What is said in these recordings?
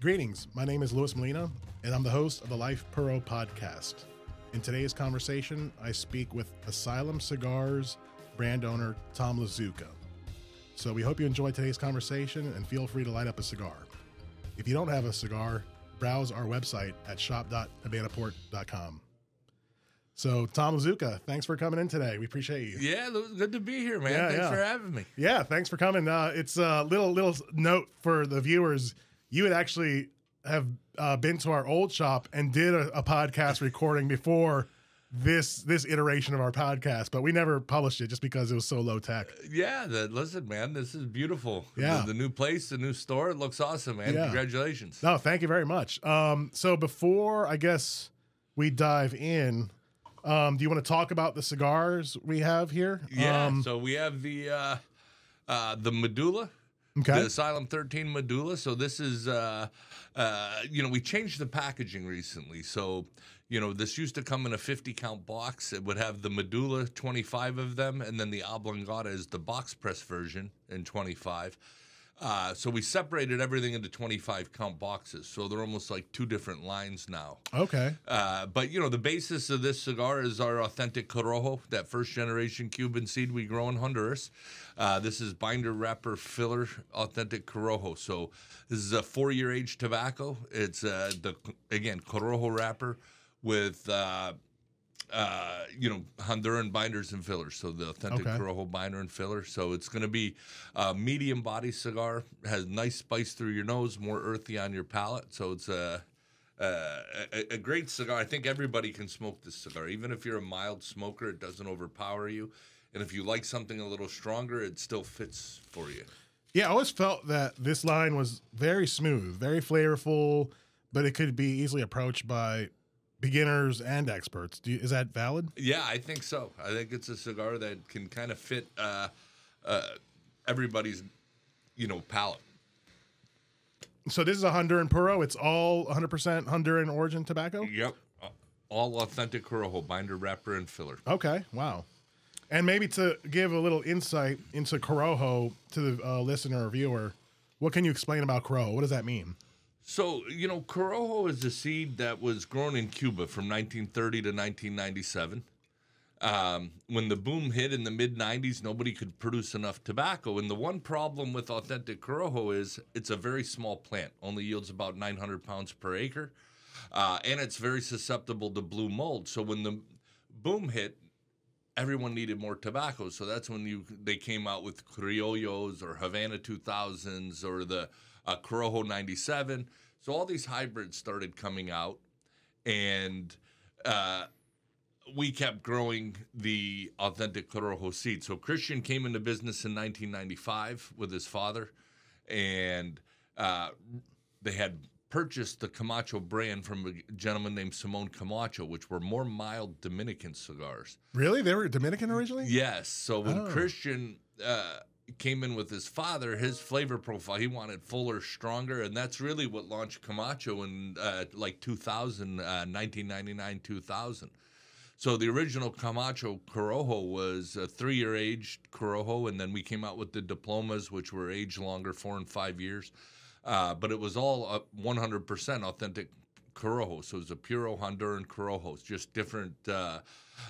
Greetings. My name is Luis Molina, and I'm the host of the Life Puro podcast. In today's conversation, I speak with Asylum Cigars brand owner Tom Lazuka. So we hope you enjoy today's conversation and feel free to light up a cigar. If you don't have a cigar, browse our website at shop.habanaport.com. So, Tom Lazuka, thanks for coming in today. We appreciate you. Yeah, good to be here, man. Yeah, Thanks yeah. for having me. Yeah, thanks for coming. Uh, it's a little little note for the viewers. You had actually have uh, been to our old shop and did a, a podcast recording before this this iteration of our podcast, but we never published it just because it was so low tech. Yeah, the, listen, man, this is beautiful. Yeah. The, the new place, the new store, it looks awesome, man. Yeah. Congratulations. No, thank you very much. Um, so before I guess we dive in, um, do you want to talk about the cigars we have here? Yeah. Um, so we have the uh, uh, the medulla. Okay. The Asylum 13 medulla. So this is, uh, uh, you know, we changed the packaging recently. So, you know, this used to come in a 50 count box. It would have the medulla, 25 of them, and then the oblongata is the box press version in 25. Uh, so we separated everything into 25 count boxes. So they're almost like two different lines now. okay. Uh, but you know, the basis of this cigar is our authentic Corojo, that first generation Cuban seed we grow in Honduras. Uh, this is binder wrapper filler authentic Corojo. So this is a four year age tobacco. It's uh, the again Corojo wrapper with. Uh, you know, Honduran binders and fillers. So the authentic Okay. Corojo binder and filler. So it's going to be a medium body cigar. Has nice spice through your nose, more earthy on your palate. So it's a uh, a, a great cigar. I think everybody can smoke this cigar, even if you're a mild smoker. It doesn't overpower you, and if you like something a little stronger, it still fits for you. Yeah, I always felt that this line was very smooth, very flavorful, but it could be easily approached by beginners and experts. Do you, is that valid? Yeah, I think so. I think it's a cigar that can kind of fit uh, uh, everybody's, you know, palate. So this is a Honduran Puro. It's all 100% Honduran origin tobacco. Yep, all authentic Corojo binder, wrapper, and filler. Okay, wow. And maybe to give a little insight into Corojo to the uh, listener or viewer, what can you explain about Corojo? What does that mean? So, you know, Corojo is a seed that was grown in Cuba from 1930 to 1997. Um, when the boom hit in the mid 90s, nobody could produce enough tobacco. And the one problem with authentic Corojo is it's a very small plant, only yields about 900 pounds per acre. Uh, and it's very susceptible to blue mold. So when the boom hit, everyone needed more tobacco. So that's when you they came out with Criollos or Havana 2000s or the uh, Corojo 97. So all these hybrids started coming out, and uh, we kept growing the authentic Corojo seed. So Christian came into business in 1995 with his father, and uh, they had purchased the Camacho brand from a gentleman named Simon Camacho, which were more mild Dominican cigars. Really? They were Dominican originally? Yes. So when Oh. Christian uh, came in with his father, his flavor profile, he wanted fuller, stronger, and that's really what launched Camacho in uh, like 2000, uh, 1999, 2000. So the original Camacho Corojo was a three-year aged Corojo, and then we came out with the diplomas, which were aged longer, four and five years. Uh, but it was all uh, 100% authentic Corojo. So it's a puro Honduran Corojo, It's just different uh,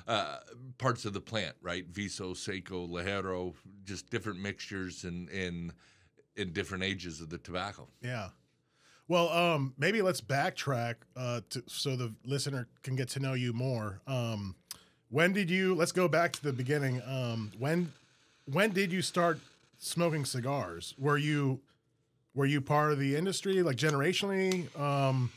uh, parts of the plant, right? Viso, Seco, Ligero, just different mixtures and in, in different ages of the tobacco. Yeah. Well, um, maybe let's backtrack uh, to, so the listener can get to know you more. Um, when did you? Let's go back to the beginning. Um, when when did you start smoking cigars? Were you were you part of the industry, like generationally? Um,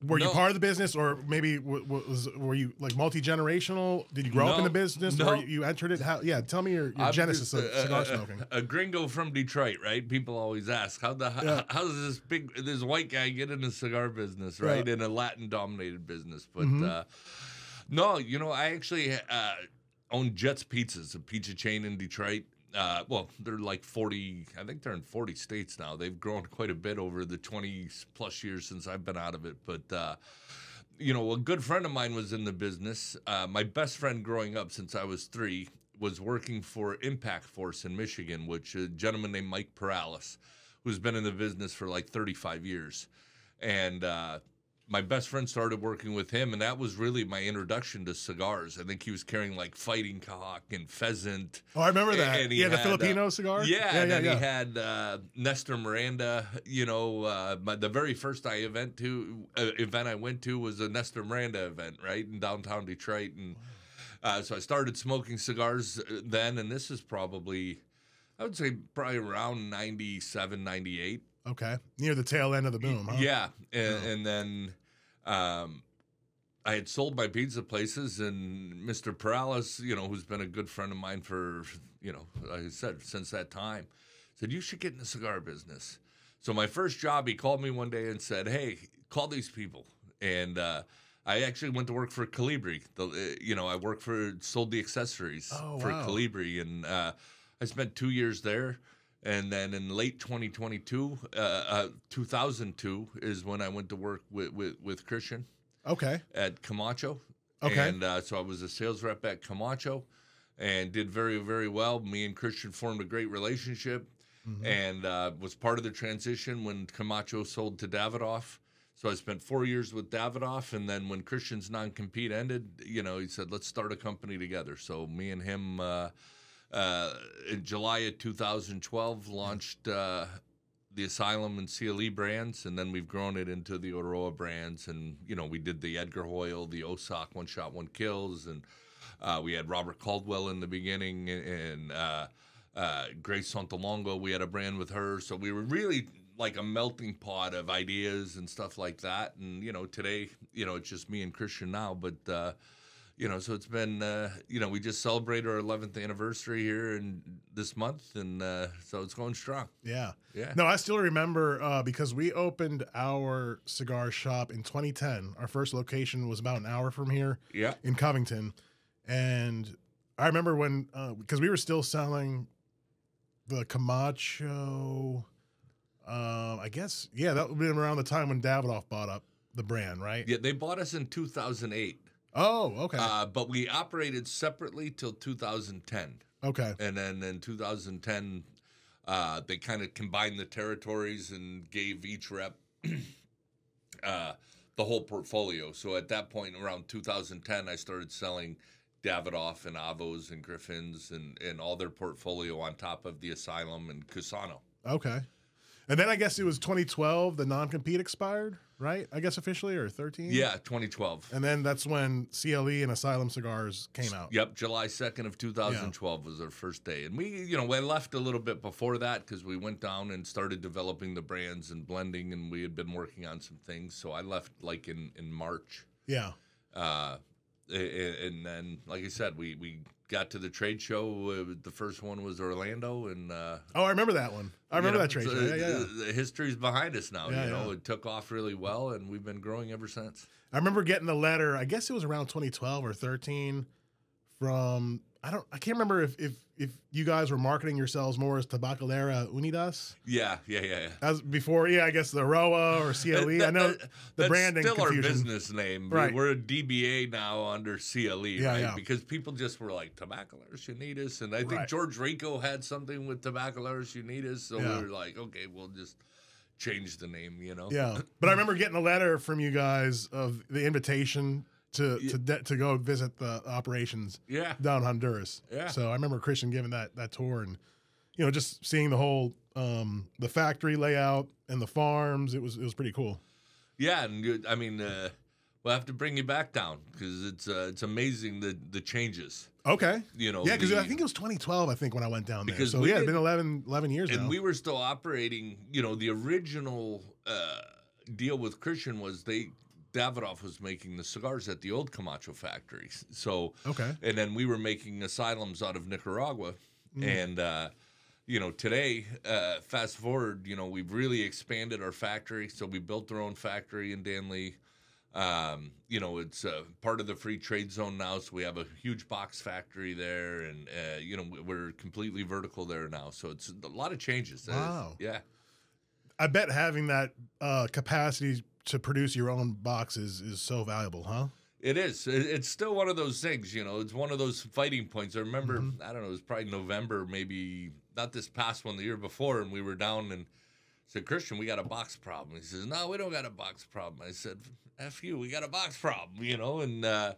were you part of the business, or maybe was were you like multi generational? Did you grow up in the business, No. or you, entered it? How? Yeah, tell me your, your genesis of a- cigar a- smoking. A, gringo from Detroit, right? People always ask how the how, Yeah. how does this big this white guy get in the cigar business, right? Yeah. In a Latin dominated business, but Mhm. uh, no, you know, I actually uh, own Jets Pizzas, a pizza chain in Detroit. Uh, well, they're like 40, I think they're in 40 states now. They've grown quite a bit over the 20 plus years since I've been out of it. But, uh, you know, a good friend of mine was in the business. Uh, my best friend growing up since I was three was working for Impact Force in Michigan, which a gentleman named Mike Perales, who's been in the business for like 35 years, and uh, my best friend started working with him, and that was really my introduction to cigars. I think he was carrying like fighting cock and pheasant. Oh, I remember that. And he yeah, the had, Filipino uh, cigar. Yeah, yeah, and yeah. then yeah. he had uh, Nestor Miranda. You know, uh, my, the very first I event to uh, event I went to was a Nestor Miranda event, right in downtown Detroit, and uh, so I started smoking cigars uh, then, and this is probably, I would say, probably around 97, 98. Okay, near the tail end of the boom. Huh? Yeah, and, Oh. and then um, I had sold my pizza places, and Mr. Perales, you know, who's been a good friend of mine for, you know, like I said, since that time, said you should get in the cigar business. So my first job, he called me one day and said, "Hey, call these people." And uh, I actually went to work for Colibri. The, uh, you know, I worked for sold the accessories Oh, for wow. Colibri, and uh, I spent two years there. And then in late 2022, uh, uh, 2002 is when I went to work with, with, with Christian Okay. at Camacho. Okay. And uh, so I was a sales rep at Camacho and did very, very well. Me and Christian formed a great relationship Mhm. and uh, was part of the transition when Camacho sold to Davidoff. So I spent four years with Davidoff, and then when Christian's non-compete ended, you know, he said, "Let's start a company together." So me and him, uh, in July of 2012, launched uh, the Asylum and CLE brands, and then we've grown it into the Aurora brands, and you know, we did the Edgar Hoill, the OSOK One Shot One Kills, and uh, we had Robert Caldwell in the beginning, and. uh, uh, Grace Santalongo, we had a brand with her. So we were really like a melting pot of ideas and stuff like that. And, you know, today, you know, it's just me and Christian now. But, uh, you know, so it's been, uh, you know, we just celebrated our 11th anniversary here in this month. And uh, so it's going strong. Yeah. Yeah. No, I still remember uh, because we opened our cigar shop in 2010. Our first location was about an hour from here Yeah. in Covington, and I remember when because we were still selling the Camacho. Um, I guess yeah, that would have been around the time when Davidoff bought up the brand, right? Yeah. They bought us in 2008, Oh, okay, uh, but we operated separately till 2010. okay, and then in 2010 uh, they kind of combined the territories and gave each rep uh, the whole portfolio so at that point around 2010 i started selling davidoff and avos and griffins and, and all their portfolio on top of the asylum and cusano okay. And then I guess it was 2012. The non compete expired, right? I guess officially or 13. yeah 2012 And then that's when CLE and Asylum cigars came out. Yep, July 2nd of 2012 was our first day. And we, you know, we left a little bit before that because we went down and started developing the brands and blending and we had been working on some things. So I left like in, in March. Yeah. Uh, and then, like I said, we, we got to the trade show. Uh, the first one was Orlando. And, uh, Oh, I remember that one. I remember you know, that trade so show. Yeah, yeah. The, the history's behind us now. Yeah, you know, yeah. it took off really well and we've been growing ever since. I remember getting the letter. I guess it was around 2012 or 13 from I don't I can't remember if if if you guys were marketing yourselves more as Tabacalera Unidas Yeah, yeah, yeah, yeah. as before. Yeah, I guess the Roa or CLE. I know that- the that's branding still confusion. our business name. Right. We're a DBA now under CLE, Yeah, right? yeah. Because people just were like Tabacaleros Unidas, and I think Right. George Rico had something with Tabacaleros Unidas, so Yeah. we were like, okay, we'll just change the name, you know? Yeah, but I remember getting a letter from you guys of the invitation to Yeah. to de- to go visit the operations yeah, down Honduras. Yeah. So I remember Christian giving that that tour and you know just seeing the whole um the factory layout and the farms. It was it was pretty cool. yeah. And you- I mean, uh, we'll have to bring you back down because it's uh, it's amazing the the changes. Okay. You know, Yeah, because I think it was 2012. I think when I went down there. Because so yeah, it's been 11, 11 years and now. we were still operating. You know, the original uh, deal with Christian was they Davidoff was making the cigars at the old Camacho factories. So, okay. and then we were making asylums out of Nicaragua, Mm. and uh, you know, today, uh, fast forward, you know, we've really expanded our factory. So we built our own factory in Danlí. Um, you know, it's uh, part of the free trade zone now, so we have a huge box factory there, and uh, you know, we're completely vertical there now. So it's a lot of changes. Uh, Wow. yeah. I bet having that uh, capacity to produce your own boxes is so valuable, huh? It is. It's still one of those things, you know. It's one of those fighting points. I remember, Mm-hmm. I don't know, it was probably November, maybe not this past one, the year before, and we were down in said, Christian, we got a box problem. He says, No, we don't got a box problem. I said, F you, we got a box problem, you know, and uh,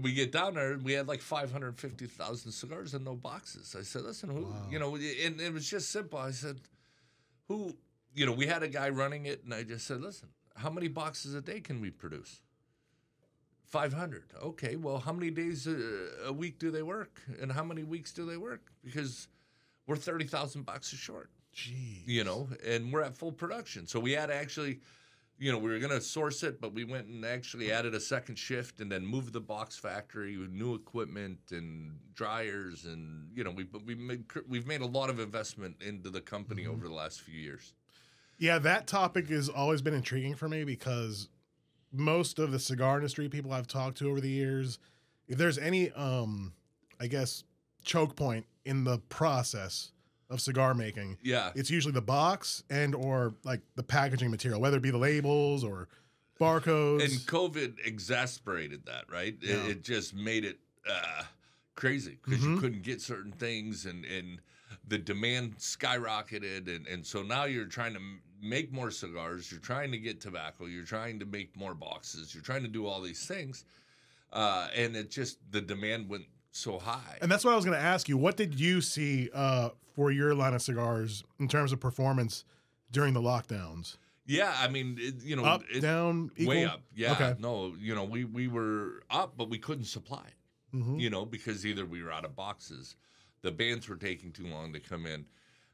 we get down there and we had like 550,000 cigars and no boxes. I said, listen, who, Wow. you know, and it was just simple. I said, who, you know, we had a guy running it and I just said, listen, how many boxes a day can we produce? 500. Okay, well, how many days a, a week do they work? And how many weeks do they work? Because we're 30,000 boxes short Gee. you know, and we're at full production. So we had to actually, you know, we were going to source it, but we went and actually added a second shift and then moved the box factory with new equipment and dryers and you know we we made, we've made a lot of investment into the company mm-hmm. over the last few years. Yeah, that topic has always been intriguing for me because most of the cigar industry people I've talked to over the years, if there's any, um, I guess, choke point in the process of cigar making, Yeah. it's usually the box and or like the packaging material, whether it be the labels or barcodes. And COVID exasperated that, right? It- Yeah. It, just made it uh, crazy because you Mhm. couldn't get certain things, and and the demand skyrocketed, and and so now you're trying to make more cigars, you're trying to get tobacco, you're trying to make more boxes, you're trying to do all these things, uh, and it just the demand went so high. And that's what I was going to ask you. What did you see uh, for your line of cigars in terms of performance during the lockdowns? yeah, I mean, it, you know, Up, it, down, equal? way up. Yeah, Okay. no, you know, we we were up, but we couldn't supply it. Mhm. you know, because either we were out of boxes, the bands were taking too long to come in,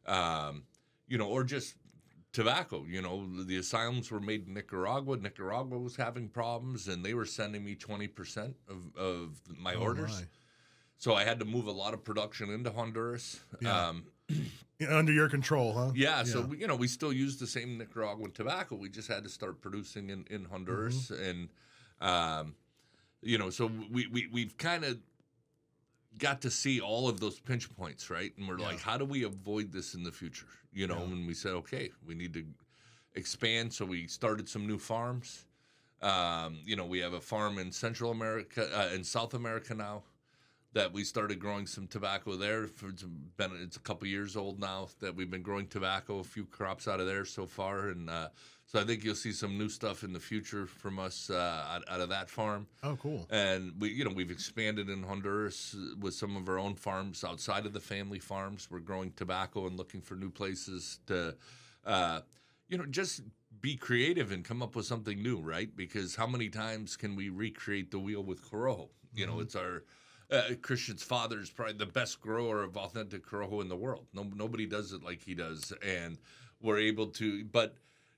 um, you know, or just tobacco. You know, the asylums were made in Nicaragua. Nicaragua was having problems, and they were sending me twenty percent of of my Oh, orders. my. So I had to move a lot of production into Honduras. Yeah. Um, Under your control, huh? yeah, so we, you know, we still use the same Nicaraguan tobacco. We just had to start producing in, in Honduras, and um, you know, so we, we we've kind of got to see all of those pinch points, right? And we're Yeah. like, how do we avoid this in the future? You know, Yeah. and we said, okay, we need to expand. So we started some new farms. Um, you know, we have a farm in Central America, uh, in South America now that we started growing some tobacco there. It's been it's a couple years old now that we've been growing tobacco, a few crops out of there so far, and uh, so I think you'll see some new stuff in the future from us uh, out, out of that farm. Oh, cool. And we, you know, we've expanded in Honduras with some of our own farms outside of the family farms. We're growing tobacco and looking for new places to, uh, you know, just be creative and come up with something new, right? Because how many times can we recreate the wheel with Corojo? You know, Mhm. it's our uh, Christian's father is probably the best grower of authentic Corojo in the world. No, nobody does it like he does, and we're able to. But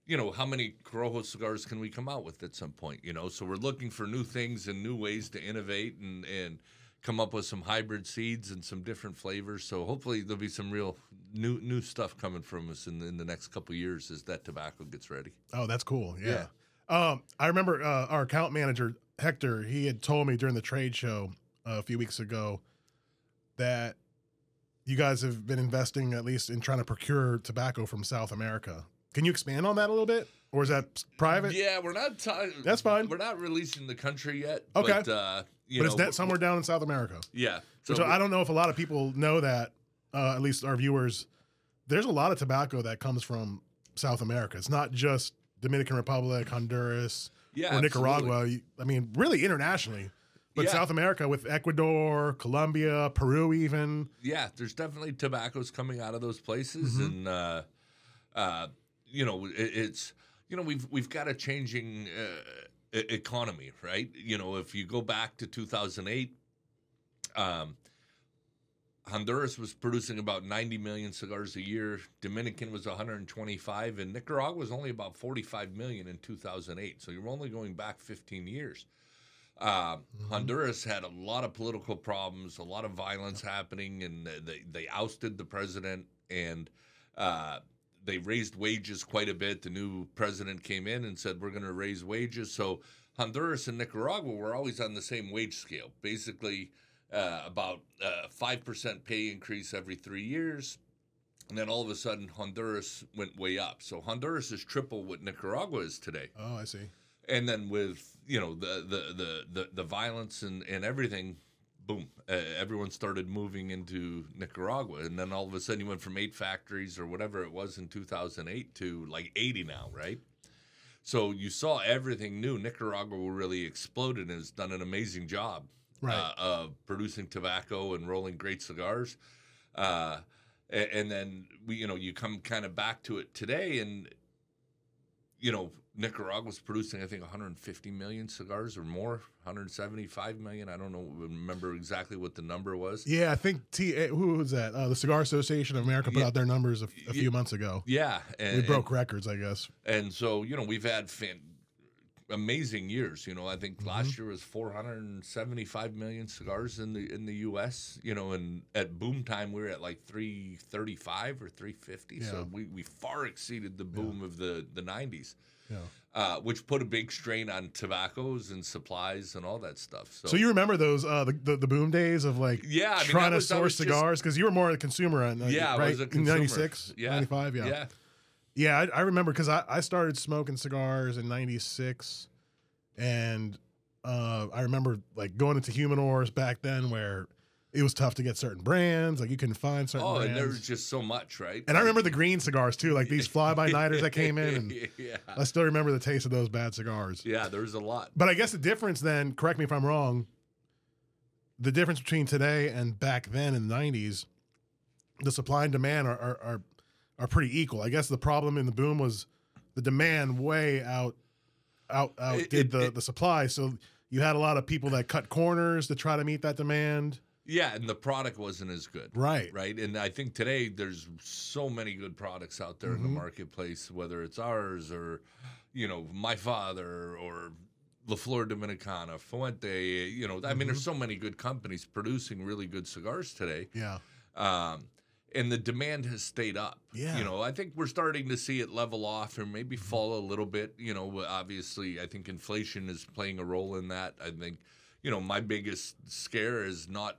you know, how many Corojo cigars can we come out with at some point? You know, so we're looking for new things and new ways to innovate and and come up with some hybrid seeds and some different flavors. So hopefully there'll be some real new new stuff coming from us in the, in the next couple of years as that tobacco gets ready. Oh, that's cool. Yeah. Um, I remember uh, our account manager Hector. He had told me during the trade show a few weeks ago that you guys have been investing at least in trying to procure tobacco from South America. Can you expand on that a little bit, or is that private? Yeah, we're not. T- That's fine. We're not releasing the country yet. Okay. but, uh, you but know, it's that somewhere down in South America. Yeah. So Which I don't know if a lot of people know that. Uh, at least our viewers. There's a lot of tobacco that comes from South America. It's not just Dominican Republic, Honduras, yeah, or. Nicaragua. I mean, really internationally. But Yeah. South America with Ecuador, Colombia, Peru, even. yeah, there's definitely tobaccos coming out of those places, Mhm. and uh, uh, you know, it, it's you know we've we've got a changing uh, economy, right? You know, if you go back to 2008, um, Honduras was producing about 90 million cigars a year. Dominican was 125, and Nicaragua was only about 45 million in 2008. So you're only going back 15 years. Uh, Honduras had a lot of political problems, a lot of violence happening, and they, they ousted the president and uh, they raised wages quite a bit. The new president came in and said, We're going to raise wages. So Honduras and Nicaragua were always on the same wage scale, basically uh, about uh, 5% pay increase every three years. And then all of a sudden, Honduras went way up. So Honduras is triple what Nicaragua is today Oh, I see. And then with you know the the the the, the violence and, and everything boom, uh, everyone started moving into Nicaragua, and then all of a sudden you went from eight factories or whatever it was in 2008 to like 80 now, right? So you saw everything new. Nicaragua really exploded and has done an amazing job Right. uh, of producing tobacco and rolling great cigars. Uh, a- and then we, you know, you come kind of back to it today, and you know, Nicaragua's producing, I think, 150 million cigars or more, 175 million. I don't know, remember exactly what the number was. Yeah, I think T. eh, Who was that? Uh, the Cigar Association of America put Yeah. out their numbers a, a Yeah. few months ago. Yeah, and, We broke records, I guess. and, and so you know, we've had fan, amazing years. You know, I think last year was 475 million cigars in the in the U.S. You know, and at boom time we were at like 335 or 350. Yeah. So we, we far exceeded the boom of the the 90s. Yeah. uh, which put a big strain on tobaccos and supplies and all that stuff. So, So you remember those uh, the, the the boom days of like Yeah, I mean, trying I to source cigars because you were more of a consumer on yeah, right I was a consumer. 96 yeah, 95 yeah yeah, Yeah, I, I remember because I, I started smoking cigars in '96, and uh, I remember like going into Humidors back then where it was tough to get certain brands, like you couldn't find certain Oh, and there was just so much, right? And I remember the green cigars too, like these fly by nighters that came in, and yeah, I still remember the taste of those bad cigars. yeah, there's a lot. But I guess the difference then, correct me if I'm wrong, the difference between today and back then in the 90s, the supply and demand are, are, are, are pretty equal. I guess the problem in the boom was the demand way out out outdid It- it- the, it- the supply. So you had a lot of people that cut corners to try to meet that demand. Yeah, and the product wasn't as good. Right. Right. And I think today there's so many good products out there in the Mhm. marketplace, whether it's ours or, you know, my father or La Flor Dominicana, Fuente, you know, I mean, there's so many good companies producing really good cigars today. Yeah. Um, and the demand has stayed up. Yeah. You know, I think we're starting to see it level off or maybe fall a little bit. You know, obviously, I think inflation is playing a role in that. I think, you know, my biggest scare is not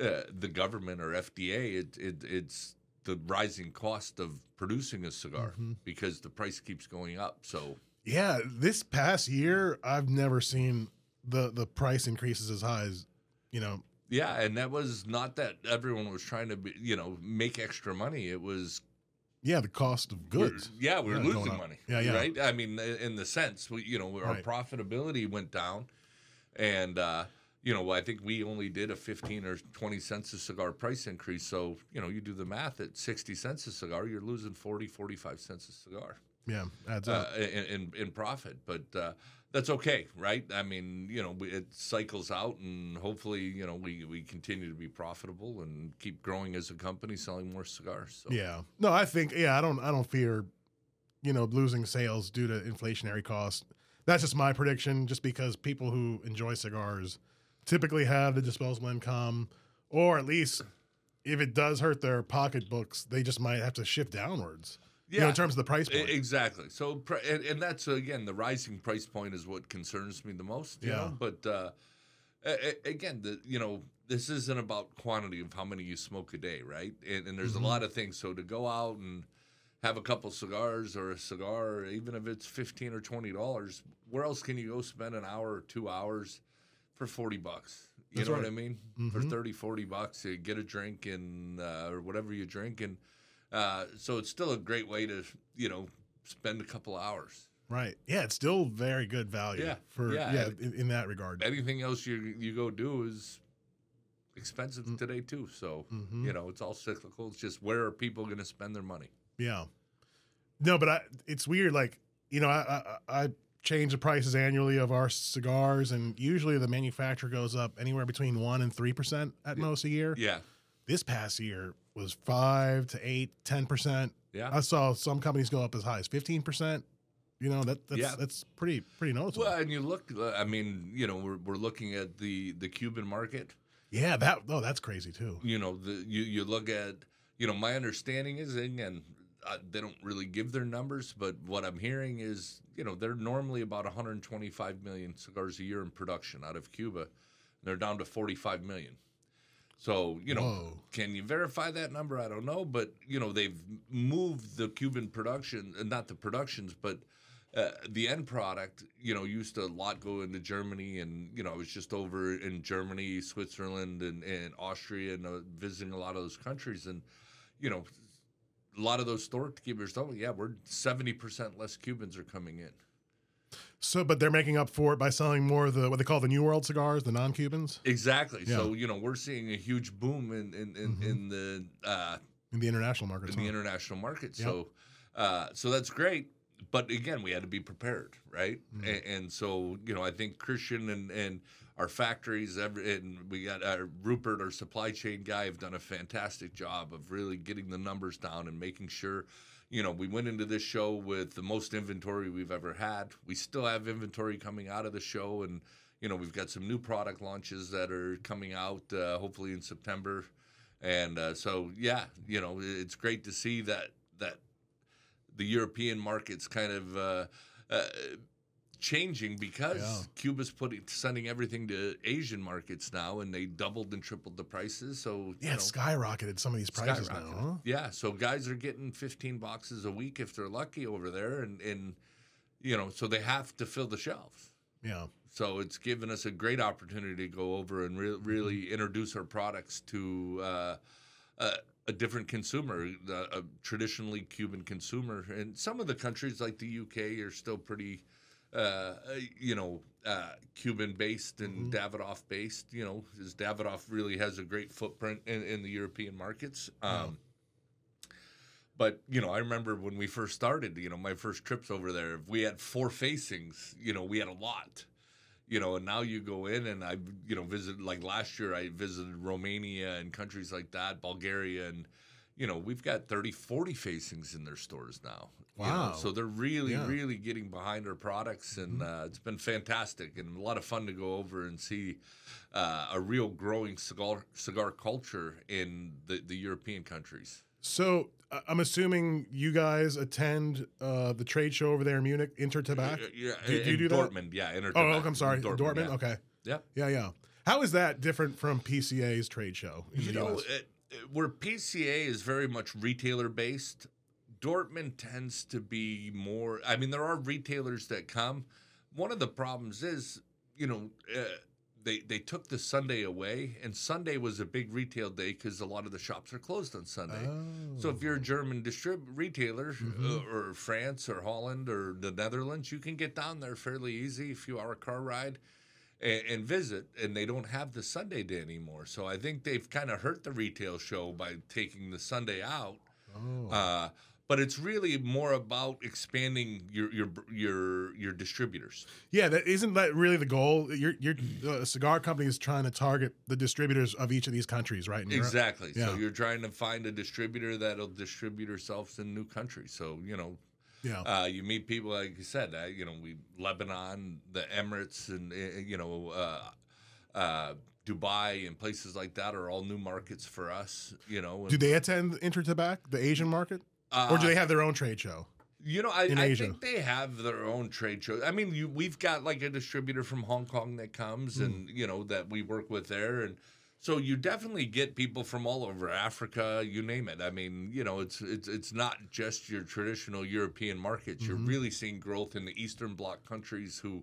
uh, the government or FDA. It, it, it's the rising cost of producing a cigar because the price keeps going up. So, Yeah. This past year, I've never seen the, the price increases as high as, you know, yeah, and that was not that everyone was trying to, be, you know, make extra money. It was yeah, the cost of goods. We're, yeah, we're Yeah, losing money. Yeah, yeah. Right. I mean, in the sense, we, you know, our Right. profitability went down, and uh, you know, I think we only did a fifteen or twenty cents a cigar price increase. So you know, you do the math at sixty cents a cigar, you're losing 40, 45 cents a cigar Yeah. Adds up. uh, in, in in profit. But uh, that's okay, right? I mean, you know, it cycles out, and hopefully, you know, we we continue to be profitable and keep growing as a company, selling more cigars. So. Yeah. No, I think yeah, I don't I don't fear, you know, losing sales due to inflationary costs. That's just my prediction, just because people who enjoy cigars typically have the disposable income, or at least if it does hurt their pocketbooks, they just might have to shift downwards. You know, Yeah. in terms of the price point. Exactly. So, and, and that's again the rising price point is what concerns me the most. You Yeah. Know? But uh, again, the you know this isn't about quantity of how many you smoke a day, right? And, and there's Mm-hmm. a lot of things. So to go out and have a couple cigars or a cigar, even if it's fifteen or twenty dollars, where else can you go spend an hour or two hours for forty bucks? You That's know right. what I mean? For Mhm. 30, 40 bucks, you get a drink and uh, or whatever you drink, and uh, so it's still a great way to you know spend a couple hours. Right. Yeah, it's still very good value Yeah. for Yeah, yeah, in, in that regard. Anything else you you go do is expensive today too. So Mhm. you know it's all cyclical. It's just where are people going to spend their money? Yeah. No, but I, it's weird. Like, you know, I, I, I change the prices annually of our cigars, and usually the manufacturer goes up anywhere between one and three percent at most a year. Yeah, This past year was five to eight, ten percent. yeah. I saw some companies go up as high as fifteen percent. You know, that that's Yeah. that's pretty pretty noticeable. Well, and you look. I mean, you know, we're we're looking at the the Cuban market. yeah, that oh, that's crazy too. you know the you you look at you know my understanding is again uh, they don't really give their numbers but what i'm hearing is you know they're normally about 125 million cigars a year in production out of cuba and they're down to 45 million. So you know Whoa. can you verify that number? I don't know but you know they've moved the cuban production uh, not the productions but uh, the end product, you know, used to a lot go into Germany, and you know, I was just over in Germany, Switzerland, and, and Austria, and uh, visiting a lot of those countries, and you know, a lot of those storekeepers don't. Yeah, we're seventy percent less Cubans are coming in. So, but they're making up for it by selling more of the what they call the New World cigars, the non-Cubans, Exactly. Yeah. So you know, we're seeing a huge boom in in in, Mhm. in the uh, in the international markets. in the international market. Yep. So, uh, so that's great. But again, we had to be prepared, right? Mhm. And, and so, you know, I think Christian and, and our factories, every, and we got our Rupert, our supply chain guy, have done a fantastic job of really getting the numbers down and making sure. You know, we went into this show with the most inventory we've ever had. We still have inventory coming out of the show, and you know, we've got some new product launches that are coming out uh, hopefully in September. And uh, so, yeah, you know, it's great to see that that the European markets kind of uh, uh, changing because Yeah. Cuba's putting sending everything to Asian markets now, and they doubled and tripled the prices. So Yeah, you know, skyrocketed some of these prices now. Huh? Yeah, so guys are getting 15 boxes a week if they're lucky over there, and and you know, so they have to fill the shelves. Yeah. So it's given us a great opportunity to go over and re- really mm-hmm. introduce our products to uh, a, a different consumer, a, a traditionally Cuban consumer. And some of the countries like the UK are still pretty, uh, you know, uh, Cuban based and Davidoff based. You know, as Davidoff really has a great footprint in, in the European markets. Um, But you know, I remember when we first started. You know, my first trips over there, if we had four facings. You know, we had a lot you know, and now you go in and I, you know, visited like last year I visited Romania and countries like that, Bulgaria, and you know, we've got 30, 40 facings in their stores now. you know. Wow. so they're really, Yeah. really getting behind our products, and uh, it's been fantastic and a lot of fun to go over and see uh, a real growing cigar cigar culture in the, the European countries. So uh, I'm assuming you guys attend uh, the trade show over there in Munich, Intertabac. Yeah, Do- do you do that? Dortmund, yeah. Inter Oh, okay, I'm sorry, Dortmund. yeah. Okay. Yeah. Yeah, yeah. How is that different from PCA's trade show in You the know, it- where PCA is very much retailer based, Dortmund tends to be more. I mean, there are retailers that come. One of the problems is, you know, uh, they they took the Sunday away, and Sunday was a big retail day because a lot of the shops are closed on Sunday. So if you're a German distrib- retailer, uh, or France or Holland or the Netherlands, you can get down there fairly easy, a few hour car ride, and, and visit. And they don't have the Sunday day anymore. So I think they've kind of hurt the retail show by taking the Sunday out. Oh. Uh, but it's really more about expanding your your your your distributors. yeah, that isn't that really the goal? Your your uh, cigar company is trying to target the distributors of each of these countries, right? Exactly. So Yeah. you're trying to find a distributor that'll distribute herself in new countries. So you know, Yeah. Uh, you meet people like you said, uh, you know, we Lebanon, the Emirates, and uh, you know, uh, uh, Dubai and places like that are all new markets for us. You know, do they attend Intertabac, the Asian market, or do uh, they have their own trade show? You know, I, I think they have their own trade show. I mean, you, we've got like a distributor from Hong Kong that comes, Hmm. and you know that we work with there, and so you definitely get people from all over Africa, you name it. I mean, you know, it's it's it's not just your traditional European markets. You're Mm-hmm. really seeing growth in the Eastern Bloc countries who,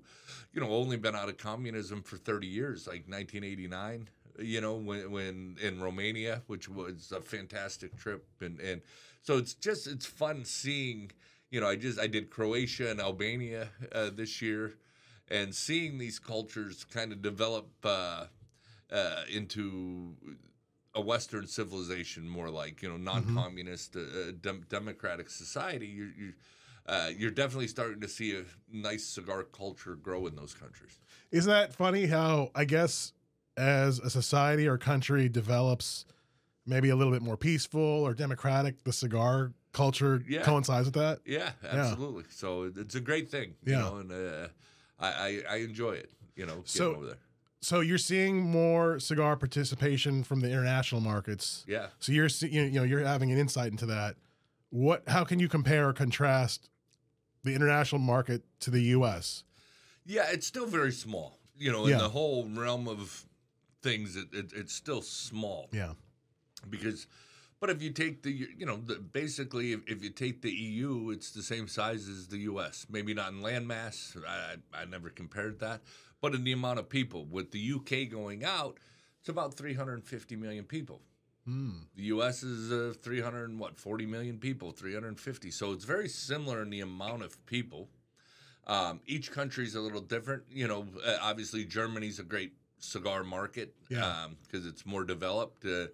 you know, only been out of communism for 30 years, like 1989. You know, when when in Romania, which was a fantastic trip, and and so it's just it's fun seeing. You know, I just I did Croatia and Albania uh, this year, and seeing these cultures kind of develop uh, uh, into a Western civilization, more like you know non-communist, uh, dem- democratic society. You're you're, uh, you're definitely starting to see a nice cigar culture grow in those countries. Isn't that funny how I guess as a society or country develops maybe a little bit more peaceful or democratic, the cigar culture Yeah. coincides with that? Yeah, absolutely. So it's a great thing, you Yeah. know, and uh, I, I I enjoy it. You know, getting So- over there. So you're seeing more cigar participation from the international markets. Yeah. So you're see- you know you're having an insight into that. What how can you compare or contrast the international market to the US? Yeah, it's still very small. You know, in Yeah. the whole realm of things, it, it, it's still small Yeah. because But if you take the, you know, the, basically, if, if you take the EU, it's the same size as the U.S. Maybe not in landmass. I, I never compared that, but in the amount of people. With the UK going out, it's about 350 million people. The U.S. is uh, 300 and what 40 million people, 350. So it's very similar in the amount of people. Um, each country is a little different. You know, uh, obviously Germany's a great cigar market Yeah. because it's more developed. Uh,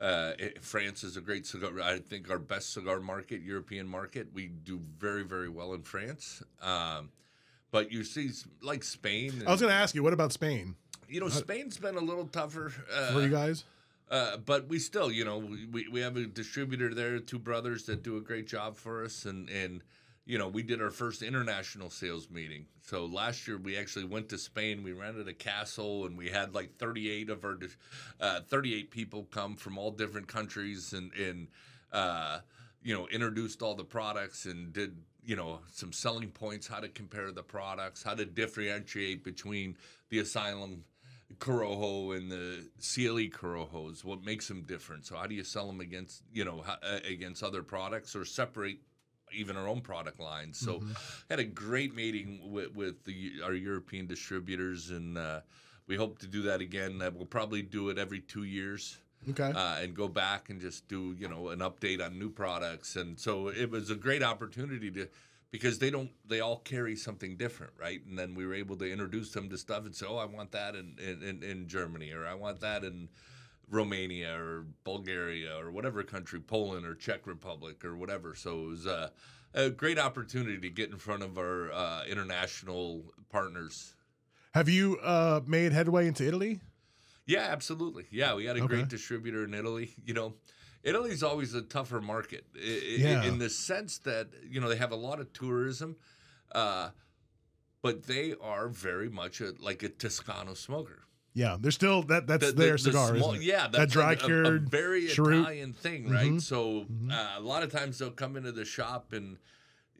uh, it- France is a great cigar. I think our best cigar market, European market. We do very, very well in France. Um, but you see, like Spain, I was going to ask you, what about Spain you know, Spain's been a little tougher. Uh, for you guys? uh, but we still, you know, we, we have a distributor there, two brothers that do a great job for us, and and you know, we did our first international sales meeting. So last year we actually went to Spain. We rented a castle, and we had like 38 of our, uh, 38 people come from all different countries, and and uh, you know, introduced all the products and did you know some selling points, how to compare the products, how to differentiate between the Asylum Corojo and the CLE Corojos. What makes them different? So how do you sell them against you know uh, against other products or separate even our own product lines? So had a great meeting with, with the our European distributors and. Uh, we hope to do that again. Uh, we'll probably do it every two years Okay. uh, and go back and just do you know an update on new products and so it was a great opportunity to because they don't they all carry something different right and then we were able to introduce them to stuff and say oh i want that in, in, in germany or i want that in romania or bulgaria or whatever country poland or czech republic or whatever so it was uh, a great opportunity to get in front of our uh, international partners Have you uh, made headway into Italy? Yeah, absolutely. Yeah, we had a Okay. great distributor in Italy. You know, Italy's always a tougher market Yeah. in the sense that you know they have a lot of tourism, uh, but they are very much a, like a Toscano smoker. Yeah, there's still that. That's The- the- their the small- isn't it? Yeah, that that's dry a, a- a cured. very cheroot. Italian thing, right? Mhm. So Mhm. uh, a lot of times they'll come into the shop and.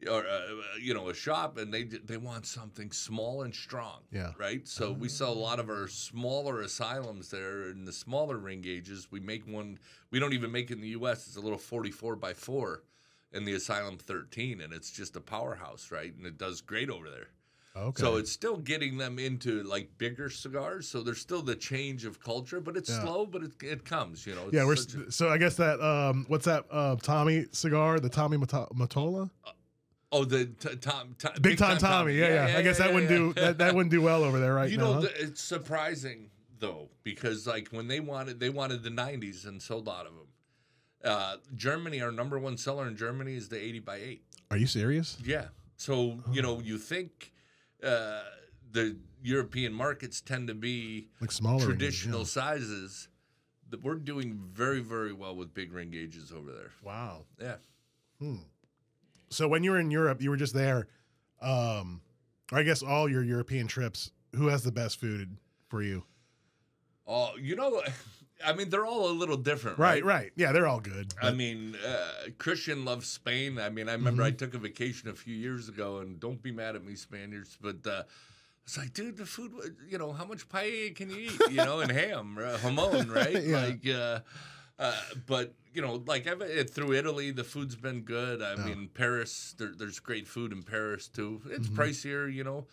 Or uh, you know a shop and they they want something small and strong, Yeah. right? So we sell a lot of our smaller asylums there in the smaller ring gauges. We make one. We don't even make it in the U.S. It's a little 44 by four in the Asylum 13, and it's just a powerhouse, right? And it does great over there. Okay. So it's still getting them into like bigger cigars. So there's still the change of culture, but it's Yeah. slow, but it, it comes. You know. Yeah, we're a- so I guess that um, what's that uh, Tommy cigar? The Tommy Mato- Matola, oh the t- Tom, Tom big, time, Tommy. Yeah, yeah. I guess that wouldn't do that, that wouldn't do well over there right you now. know, huh? it's surprising though because like when they wanted, they wanted the '90s and sold out of them. Uh, Germany, our number one seller in Germany is the 80 by 8. Are you serious? Yeah. So you know, you think uh, the European markets tend to be Like smaller, traditional yeah. sizes. That we're doing very, very well with big ring gauges over there. Wow. Yeah. Hmm. So when you were in Europe, you were just there. Um, I guess all your European trips. Who has the best food for you? Oh, you know, I mean, they're all a little different, Right, right? right. Yeah, they're all good. I mean, uh, Christian loves Spain. I mean, I remember Mm-hmm. I took a vacation a few years ago, and don't be mad at me, Spaniards, but uh, it's like, dude, the food, you know, how much paella can you eat? You know, and ham, uh, jamon, right? Yeah. Like, uh, uh, but you know, like I've uh, through Italy, the food's been good. I Yeah. mean, Paris, there, there's great food in Paris too. It's Mhm. pricier, you know,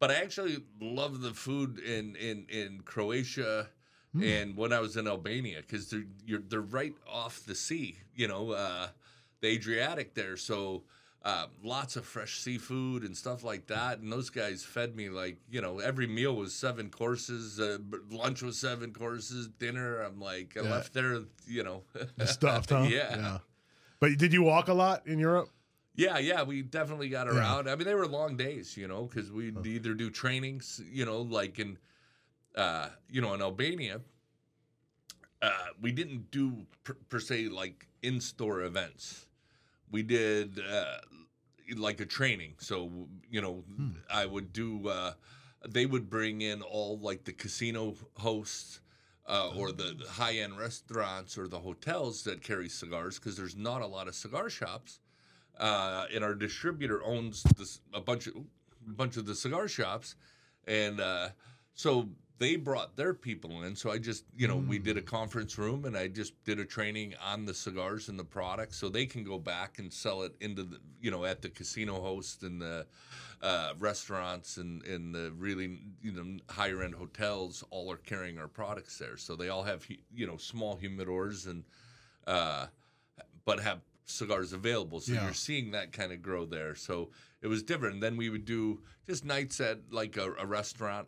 but I actually love the food in in in Croatia Hmm. and when I was in Albania because they're you're, they're right off the sea, you know, uh, the Adriatic there. So uh, lots of fresh seafood and stuff like that. And those guys fed me like you know every meal was seven courses, uh, lunch was seven courses, dinner. I'm like I Yeah. left there, you know, stuffed, huh? yeah. But did you walk a lot in Europe? Yeah, yeah, we definitely got Yeah. around. I mean, they were long days, you know, because we'd either do trainings, you know, like in, uh, you know, in Albania, uh, we didn't do per, per se like in-store events. We did uh, like a training. So you know, I would do. Uh, they would bring in all like the casino hosts. Uh, or the the high-end restaurants or the hotels that carry cigars because there's not a lot of cigar shops uh, and our distributor owns this, a bunch of a bunch of the cigar shops, and uh, so they brought their people in. So I just, you know, we did a conference room and I just did a training on the cigars and the products so they can go back and sell it into the, you know, at the casino host and the uh, restaurants and, and the really, you know, higher end hotels all are carrying our products there. So they all have, you know, small humidors and, uh, but have cigars available. So Yeah. you're seeing that kind of grow there. So it was different. Then we would do just nights at like a, a restaurant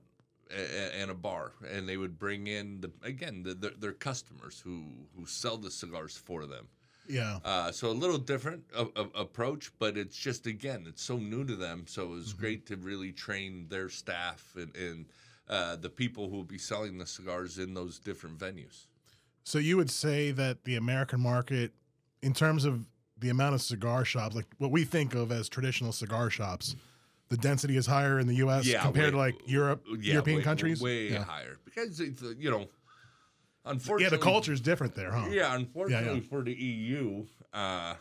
and a bar, and they would bring in the again the, the, their customers who who sell the cigars for them. Yeah. Uh, so a little different a, a- approach, but it's just again it's so new to them. So it was great to really train their staff and, and uh, the people who will be selling the cigars in those different venues. So you would say that the American market, in terms of the amount of cigar shops, like what we think of as traditional cigar shops, the density is higher in the U.S. Yeah, compared to like Europe, Yeah, European way- countries. way yeah. higher because it's, uh, you know, unfortunately, yeah, the culture is different there, huh? Yeah, unfortunately for the EU, uh,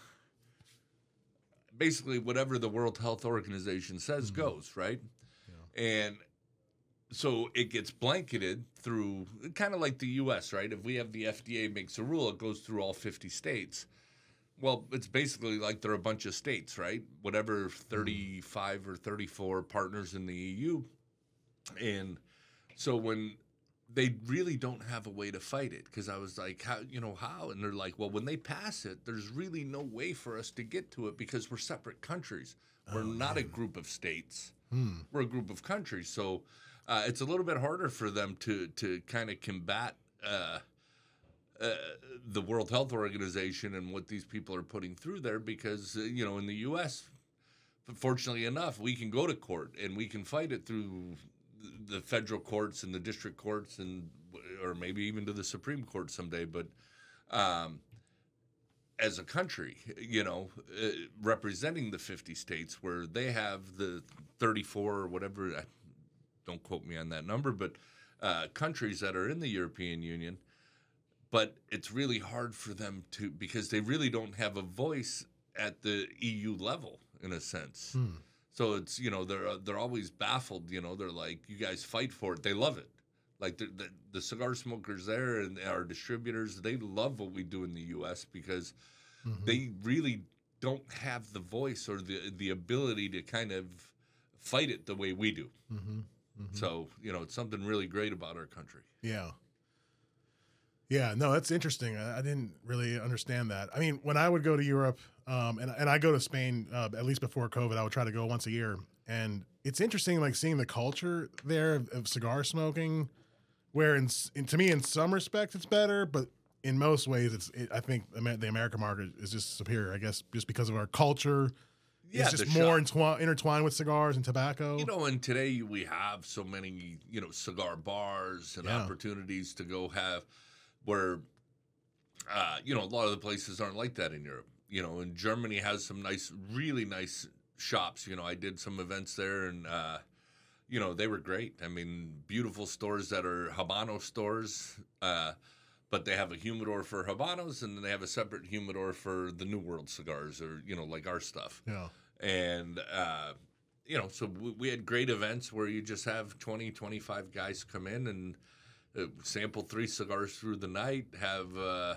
basically whatever the World Health Organization says Mm-hmm. goes, right? And so it gets blanketed through kind of like the US, right? If we have the FDA makes a rule, it goes through all 50 states. Well, it's basically like they're a bunch of states, right? Whatever 35 or 34 partners in the EU. And so when they really don't have a way to fight it because I was like, how you know how? And they're like, well, when they pass it, there's really no way for us to get to it because we're separate countries. We're not a group of states. We're a group of countries. So uh, it's a little bit harder for them to to kind of combat. Uh, uh, the World Health Organization and what these people are putting through there because uh, you know in the U.S. Fortunately enough, we can go to court and we can fight it through the federal courts and the district courts and or maybe even to the Supreme Court someday. But um, as a country, you know, uh, representing the 50 states where they have the 34 or whatever, I, don't quote me on that number, but uh, countries that are in the European Union. But it's really hard for them to because they really don't have a voice at the EU level in a sense. Hmm. So it's you know they're uh, they're always baffled. You know they're like you guys fight for it. They love it. Like the, the the cigar smokers there and our distributors, they love what we do in the U.S. because mm-hmm. they really don't have the voice or the the ability to kind of fight it the way we do. Mm-hmm. Mm-hmm. So you know it's something really great about our country. Yeah. Yeah, no, that's interesting. I, I didn't really understand that. I mean, when I would go to Europe, um, and and I go to Spain uh, at least before COVID, I would try to go once a year, and it's interesting, like seeing the culture there of, of cigar smoking. Where in, in to me, in some respects, it's better, but in most ways, it's it, I think the American market is just superior. I guess just because of our culture, Yeah, it's just more entwi- intertwined with cigars and tobacco. You know, and today we have so many, you know, cigar bars and Yeah. opportunities to go have where, uh, you know, a lot of the places aren't like that in Europe. You know, and Germany has some nice, really nice shops. You know, I did some events there and, uh, you know, they were great. I mean, beautiful stores that are Habano stores, uh, but they have a humidor for Habanos and then they have a separate humidor for the New World cigars or, you know, like our stuff yeah, and uh, you know so we, we had great events where you just have 20 25 guys come in and sample three cigars through the night have uh,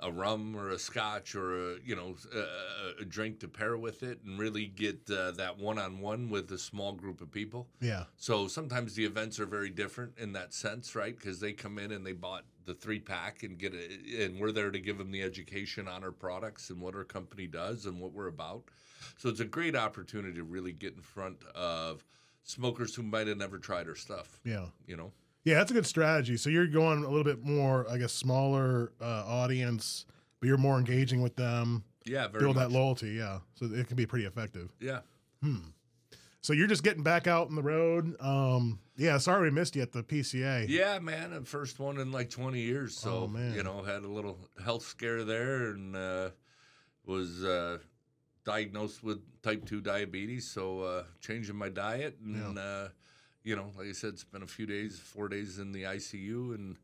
a rum or a scotch or a you know a, a drink to pair with it and really get uh, that one-on-one with a small group of people yeah, so sometimes the events are very different in that sense, right? Because they come in and they bought the three pack and get it, and we're there to give them the education on our products and what our company does and what we're about. So it's a great opportunity to really get in front of smokers who might have never tried our stuff. yeah. You know, Yeah, that's a good strategy. So you're going a little bit more, I guess, smaller uh, audience, but you're more engaging with them, yeah, very build much. that loyalty. Yeah, so it can be pretty effective. Yeah, Hmm. So you're just getting back out on the road. Um, yeah, sorry we missed you at the PCA. yeah, man. The first one in like 20 years. So Oh, man. you know, had a little health scare there and uh, was. Uh, diagnosed with type 2 diabetes so uh, changing my diet and uh, you know like i said spent a few days four days in the icu and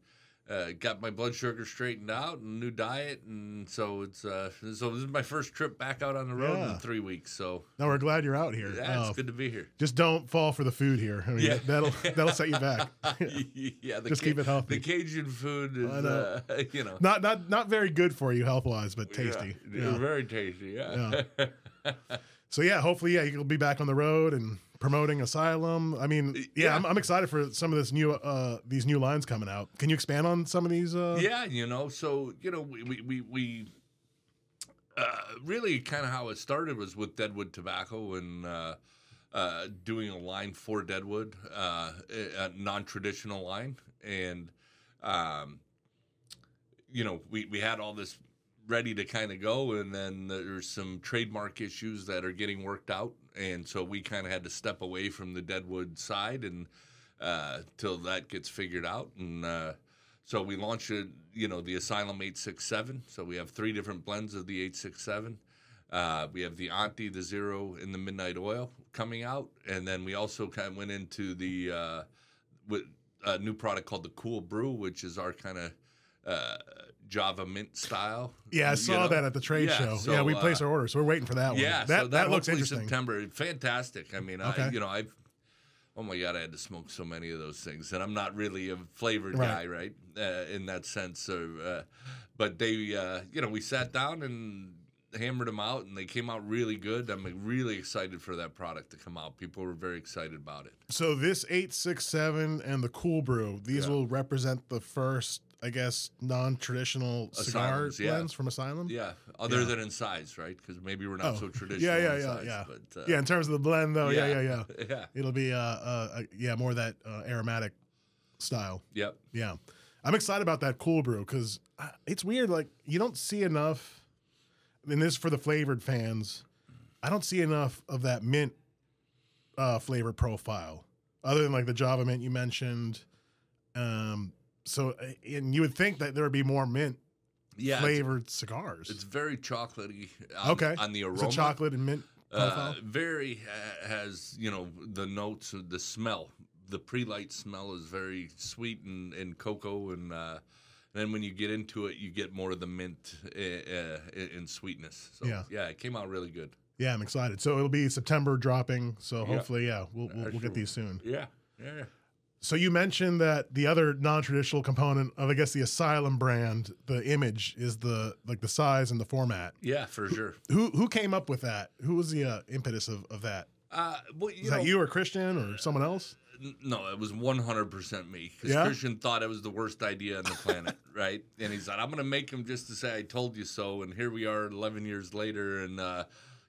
uh, got my blood sugar straightened out and new diet, and so it's uh, so this is my first trip back out on the road Yeah. in three weeks. So No, we're glad you're out here. yeah, Uh, it's good to be here. just don't fall for the food here. I mean, Yeah. that'll that'll set you back. yeah, the Just keep it healthy. The Cajun food is, know. uh, you know, not not not very good for you health wise, but tasty. Yeah, Yeah. very tasty. Yeah. So yeah, hopefully, yeah, you'll be back on the road and promoting Asylum. I mean, yeah, Yeah. I'm, I'm excited for some of this new uh these new lines coming out. Can you expand on some of these? Uh, yeah, you know, so you know, we we we, we uh, really kind of how it started was with Deadwood Tobacco and uh, uh, doing a line for Deadwood, uh, a a non-traditional line, and um, you know, we we had all this ready to kind of go, and then there's some trademark issues that are getting worked out, and so we kind of had to step away from the Deadwood side and uh, till that gets figured out, and uh, so we launched it, you know, the Asylum 867. So we have three different blends of the 867. Uh, we have the Auntie, the Zero, and the Midnight Oil coming out, and then we also kind of went into the uh, with a new product called the Cool Brew, which is our kind of uh, Java mint style. yeah, I you saw know? that at the trade Yeah, show. so, yeah, we uh, placed our order, so we're waiting for that one. Yeah, that so that, looks hopefully interesting. September, fantastic. I mean, Okay. I you know I've oh my god, I had to smoke so many of those things, and I'm not really a flavored Right. guy, right? Uh, in that sense, so, uh, but they, uh, you know, we sat down and hammered them out, and they came out really good. I'm really excited for that product to come out. People were very excited about it. So this eight six seven and the Cool Brew, these Yeah. will represent the first, I guess, non-traditional cigar Asylums, yeah. blends from Asylum. Yeah, other Yeah. than in size, right? Because maybe we're not Oh, so traditional. yeah, yeah, in yeah, size, yeah. But, uh, yeah, in terms of the blend, though, yeah, yeah, yeah. yeah. It'll be uh, uh, uh yeah, more that uh, aromatic style. Yep. Yeah, I'm excited about that cool brew because it's weird. Like you don't see enough. And this is for the flavored fans. I don't see enough of that mint uh, flavor profile, other than like the Java mint you mentioned. Um, so uh, and you would think that there would be more mint Yeah. flavored cigars. It's very chocolatey. On, okay, On the It's aroma, a chocolate and mint profile. Uh, very ha- has you know the notes, of the smell. The pre-light smell is very sweet and, and cocoa, and uh, then when you get into it, you get more of the mint uh, uh, and sweetness. So Yeah. yeah, it came out really good. yeah, I'm excited. So it'll be September dropping. So hopefully, yeah, we'll we'll, we'll get these soon. Yeah, yeah. So you mentioned that the other non-traditional component of, I guess, the Asylum brand, the image is the like the size and the format. Yeah, for sure. Who who came up with that? Who was the uh, impetus of, of that? Uh, well, you Is know, that you or Christian or someone else? No, it was 100% me. Because Yeah? Christian thought it was the worst idea on the planet, right? And he said, I'm going to make him just to say I told you so. And here we are 11 years later. And, uh,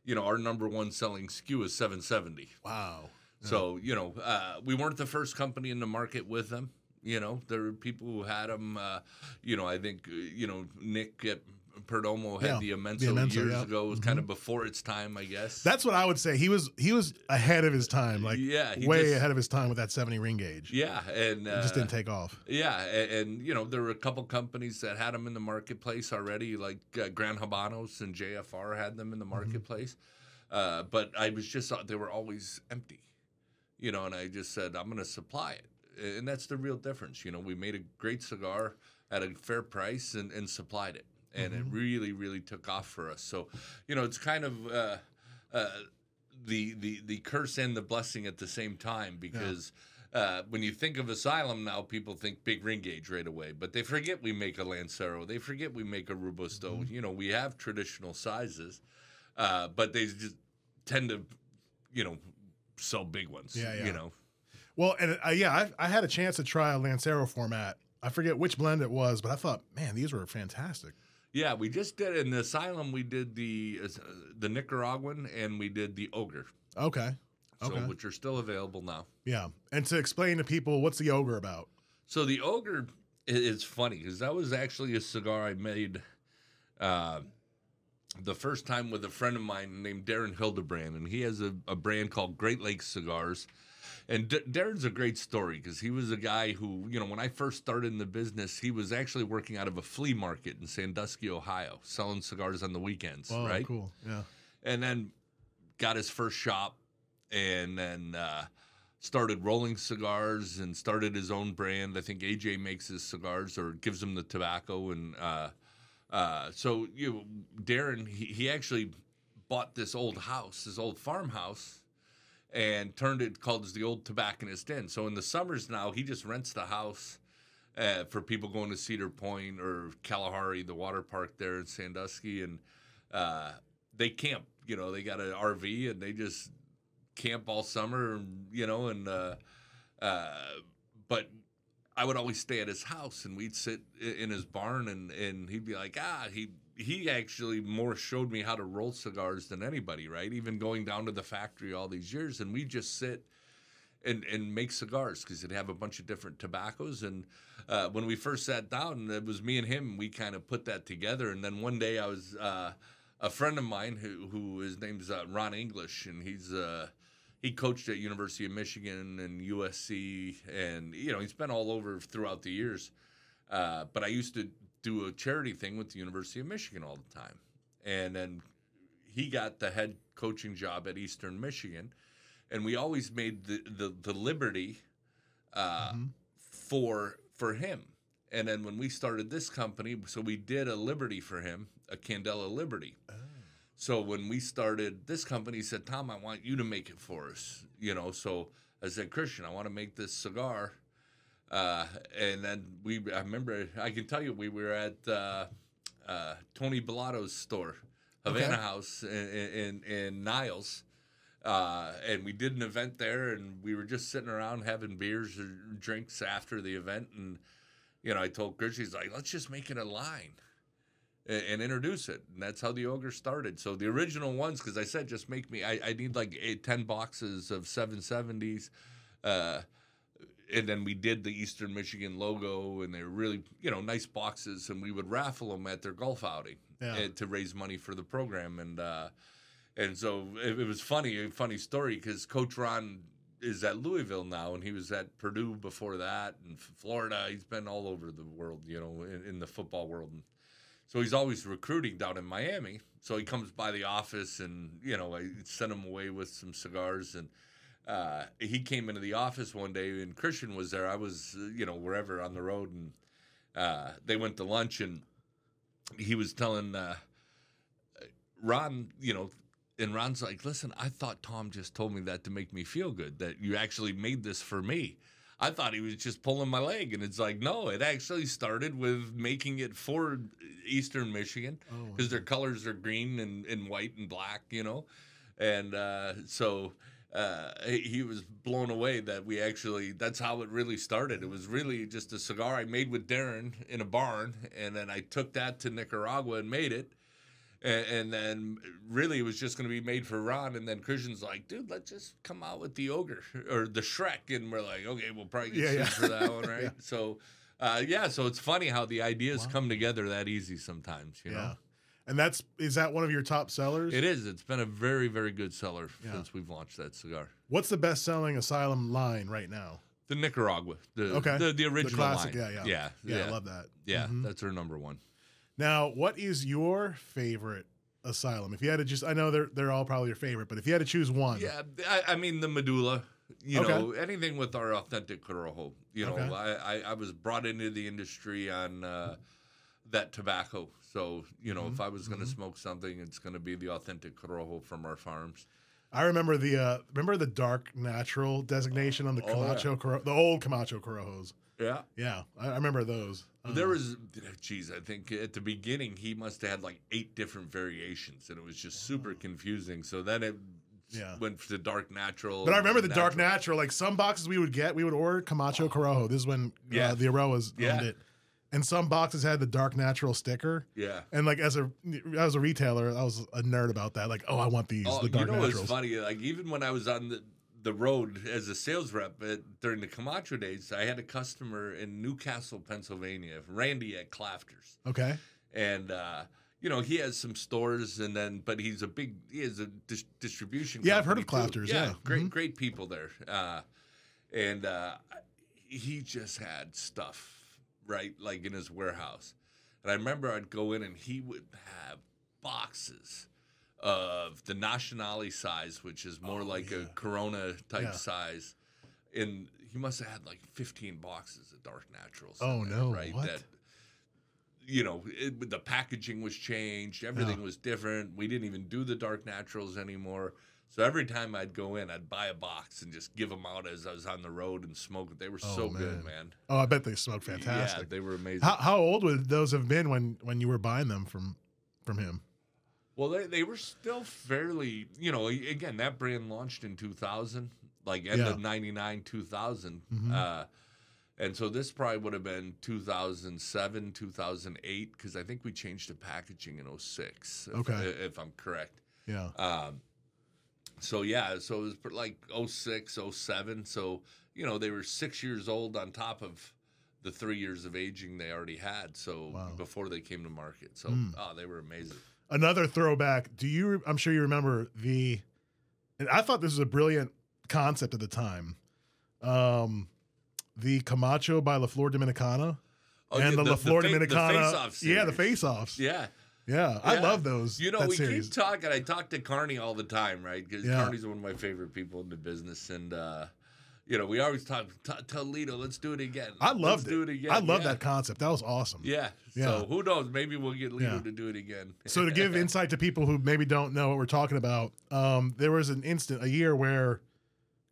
you know, our number one selling SKU is 770. Wow. So, you know, uh, we weren't the first company in the market with them. You know, there were people who had them. Uh, you know, I think, uh, you know, Nick at Perdomo had Yeah, the the Immenso, Immenso, years yeah. Mm-hmm. ago. It was kind of before its time, I guess. That's what I would say. He was he was ahead of his time, like Yeah, way just- ahead of his time with that 70 ring gauge. yeah. And uh, just didn't take off. Yeah, and, and you know there were a couple companies that had them in the marketplace already, like uh, Gran Habanos and JFR had them in the marketplace. Uh, but I was just they were always empty, you know. And I just said I'm going to supply it, and that's the real difference. You know, we made a great cigar at a fair price and, and supplied it, and it really really took off for us. So, you know, it's kind of. Uh, uh, the, the the curse and the blessing at the same time because uh, when you think of asylum now, people think big ring gauge right away, but they forget we make a Lancero, they forget we make a Robusto. Mm-hmm. You know, we have traditional sizes, uh, but they just tend to, you know, sell big ones. Yeah, yeah. You know, Well, and uh, yeah, I, I had a chance to try a Lancero format. I forget which blend it was, but I thought, man, these were fantastic. yeah, we just did in the asylum. We did the uh, the Nicaraguan and we did the ogre, Okay. so Okay. which are still available now. Yeah. And to explain to people, what's the ogre about? So the ogre is funny because that was actually a cigar I made uh, the first time with a friend of mine named Darren Hildebrand, and he has a, a brand called Great Lakes Cigars. And D- Darren's a great story because he was a guy who, you know, when I first started in the business, he was actually working out of a flea market in Sandusky, Ohio, selling cigars on the weekends, Oh, right? cool. Yeah. and then got his first shop and then uh, started rolling cigars and started his own brand. I think AJ makes his cigars or gives him the tobacco. And uh, uh, so, you Darren, he, he actually bought this old house, this old farmhouse, and turned it called the old tobacconist inn. So in the summers now, he just rents the house uh, for people going to Cedar Point or Kalahari, the water park there in Sandusky, and uh, they camp. You know, they got an RV and they just camp all summer. You know, and uh, uh, but I would always stay at his house and we'd sit in his barn and and he'd be like, ah, he he actually more showed me how to roll cigars than anybody, right? Even going down to the factory all these years, and we just sit and and make cigars because it'd have a bunch of different tobaccos. And uh, when we first sat down, it was me and him. We kind of put that together. And then one day, I was uh, a friend of mine who who his name's uh, Ron English, and he's uh, he coached at University of Michigan and USC, and you know he's been all over throughout the years. Uh, but I used to do a charity thing with the University of Michigan all the time. And then he got the head coaching job at Eastern Michigan. And we always made the, the, the Liberty uh, mm-hmm. for for him. And then when we started this company, so we did a Liberty for him, a Candela Liberty. Oh. So when we started this company, he said, Tom, I want you to make it for us. You know, so I said, Christian, I want to make this cigar uh, and then we, I remember, I can tell you, we were at uh, uh, Tony Bellato's store, Havana okay. House in, in, in Niles. Uh, and we did an event there, and we were just sitting around having beers or drinks after the event. And, you know, I told Chris, he's like, let's just make it a line and, and introduce it. And that's how the ogre started. So the original ones, because I said, just make me, I, I need like eight, 10 boxes of 770s. Uh, and then we did the Eastern Michigan logo, and they're really you know nice boxes, and we would raffle them at their golf outing yeah. Eh, to raise money for the program, and uh, and so it, it, was funny, a funny story because Coach Ron is at Louisville now, and he was at Purdue before that, and Florida. He's been all over the world, you know, in, in the football world. And so he's always recruiting down in Miami. So he comes by the office, and you know, I sent him away with some cigars and uh, he came into the office one day and Christian was there. I was, uh, you know, wherever on the road, and uh, they went to lunch, and he was telling uh, Ron, you know, and Ron's like, "Listen, I thought Tom just told me that to make me feel good. That you actually made this for me." I thought he was just pulling my leg, and it's like, no, it actually started with making it for Eastern Michigan because oh, their colors are green and, and white and black, you know, and uh, so uh, he was blown away that we actually that's how it really started. It was really just a cigar I made with Darren in a barn, and then I took that to Nicaragua and made it. And, and then really it was just going to be made for Ron. And then Christian's like, dude, let's just come out with the ogre or the Shrek. And we're like, okay, we'll probably get yeah, yeah. for that one, right? yeah. So, uh, yeah, so it's funny how the ideas wow. come together that easy sometimes, you know? And that's is that one of your top sellers? It is. It's been a very very good seller yeah. since we've launched that cigar. What's the best selling Asylum line right now? The Nicaragua. The, okay. The, the original the classic, line. Yeah, yeah, yeah, yeah. I love that. Yeah, mm-hmm. that's our number one. Now, what is your favorite Asylum? If you had to just, I know they're they're all probably your favorite, but if you had to choose one, yeah, I, I mean the Medulla. You okay. know, anything with our authentic Corojo. You know, okay. I, I, I was brought into the industry on. Uh, that tobacco. So, you know, mm-hmm. if I was going to mm-hmm. smoke something, it's going to be the authentic Corojo from our farms. I remember the uh, remember the dark natural designation on the Camacho, oh, yeah. the old Camacho Corojos. Yeah, yeah, I, I remember those. Uh, there was, geez, I think at the beginning he must have had like eight different variations, and it was just super confusing. So then it yeah. went to dark natural. But I remember the natural. dark natural. Like some boxes we would get, we would order Camacho oh. Corojo. This is when uh, yeah. uh, the Eiroas yeah. owned it and some boxes had the dark natural sticker. Yeah. And like as a as a retailer, I was a nerd about that. Like, oh, I want these. Oh, the dark you know naturals. what's funny? Like even when I was on the the road as a sales rep at, during the Camacho days, I had a customer in Newcastle, Pennsylvania, Randy at Klafters. Okay. And uh, you know he has some stores, and then but he's a big he has a dis- distribution. Yeah, I've heard of Klafters. Yeah, yeah. great, mm-hmm. great people there. Uh, and uh, he just had stuff right? Like in his warehouse. And I remember I'd go in and he would have boxes of the Nationale size, which is more oh, like yeah. a Corona type yeah. size. and he must have had like 15 boxes of Dark Naturals. Oh, there, no, Right. what? That you know, it, the packaging was changed. Everything Yeah. was different. We didn't even do the Dark Naturals anymore. So every time I'd go in, I'd buy a box and just give them out as I was on the road and smoke it. They were Oh, so man. good, man. Oh, I bet they smoke Yeah, fantastic. they were amazing. how, how old would those have been when when you were buying them from from him? Well, they, they were still fairly, you know, again, that brand launched in 2000, like end Yeah. of 99, 2000. Mhm. Uh, and so this probably would have been 2007, 2008, because I think we changed the packaging in 06, if, Okay. if I'm correct. Yeah. Um, so yeah, so it was like 06, 07. So, you know, they were six years old on top of the three years of aging they already had. So Wow. before they came to market. So, Mm. oh, they were amazing. Another throwback. Do you? I'm sure you remember the. And I thought this was a brilliant concept at the time. Um, the Camacho by La Flor Dominicana Oh, and yeah, the, La Flor fa- the Dominicana. face-off yeah, the face-offs. Yeah. Yeah, I love those. You know, we series. keep talking. I talk to Carney all the time, right? Because Yeah. Carney's one of my favorite people in the business, and uh, you know, we always talk. T- tell Litto, let's do it again. I Let's loved do it. it again. I love yeah. that concept. That was awesome. Yeah. Yeah. So who knows? Maybe we'll get Litto Yeah. to do it again. So to give insight to people who maybe don't know what we're talking about, um, there was an instant, a year where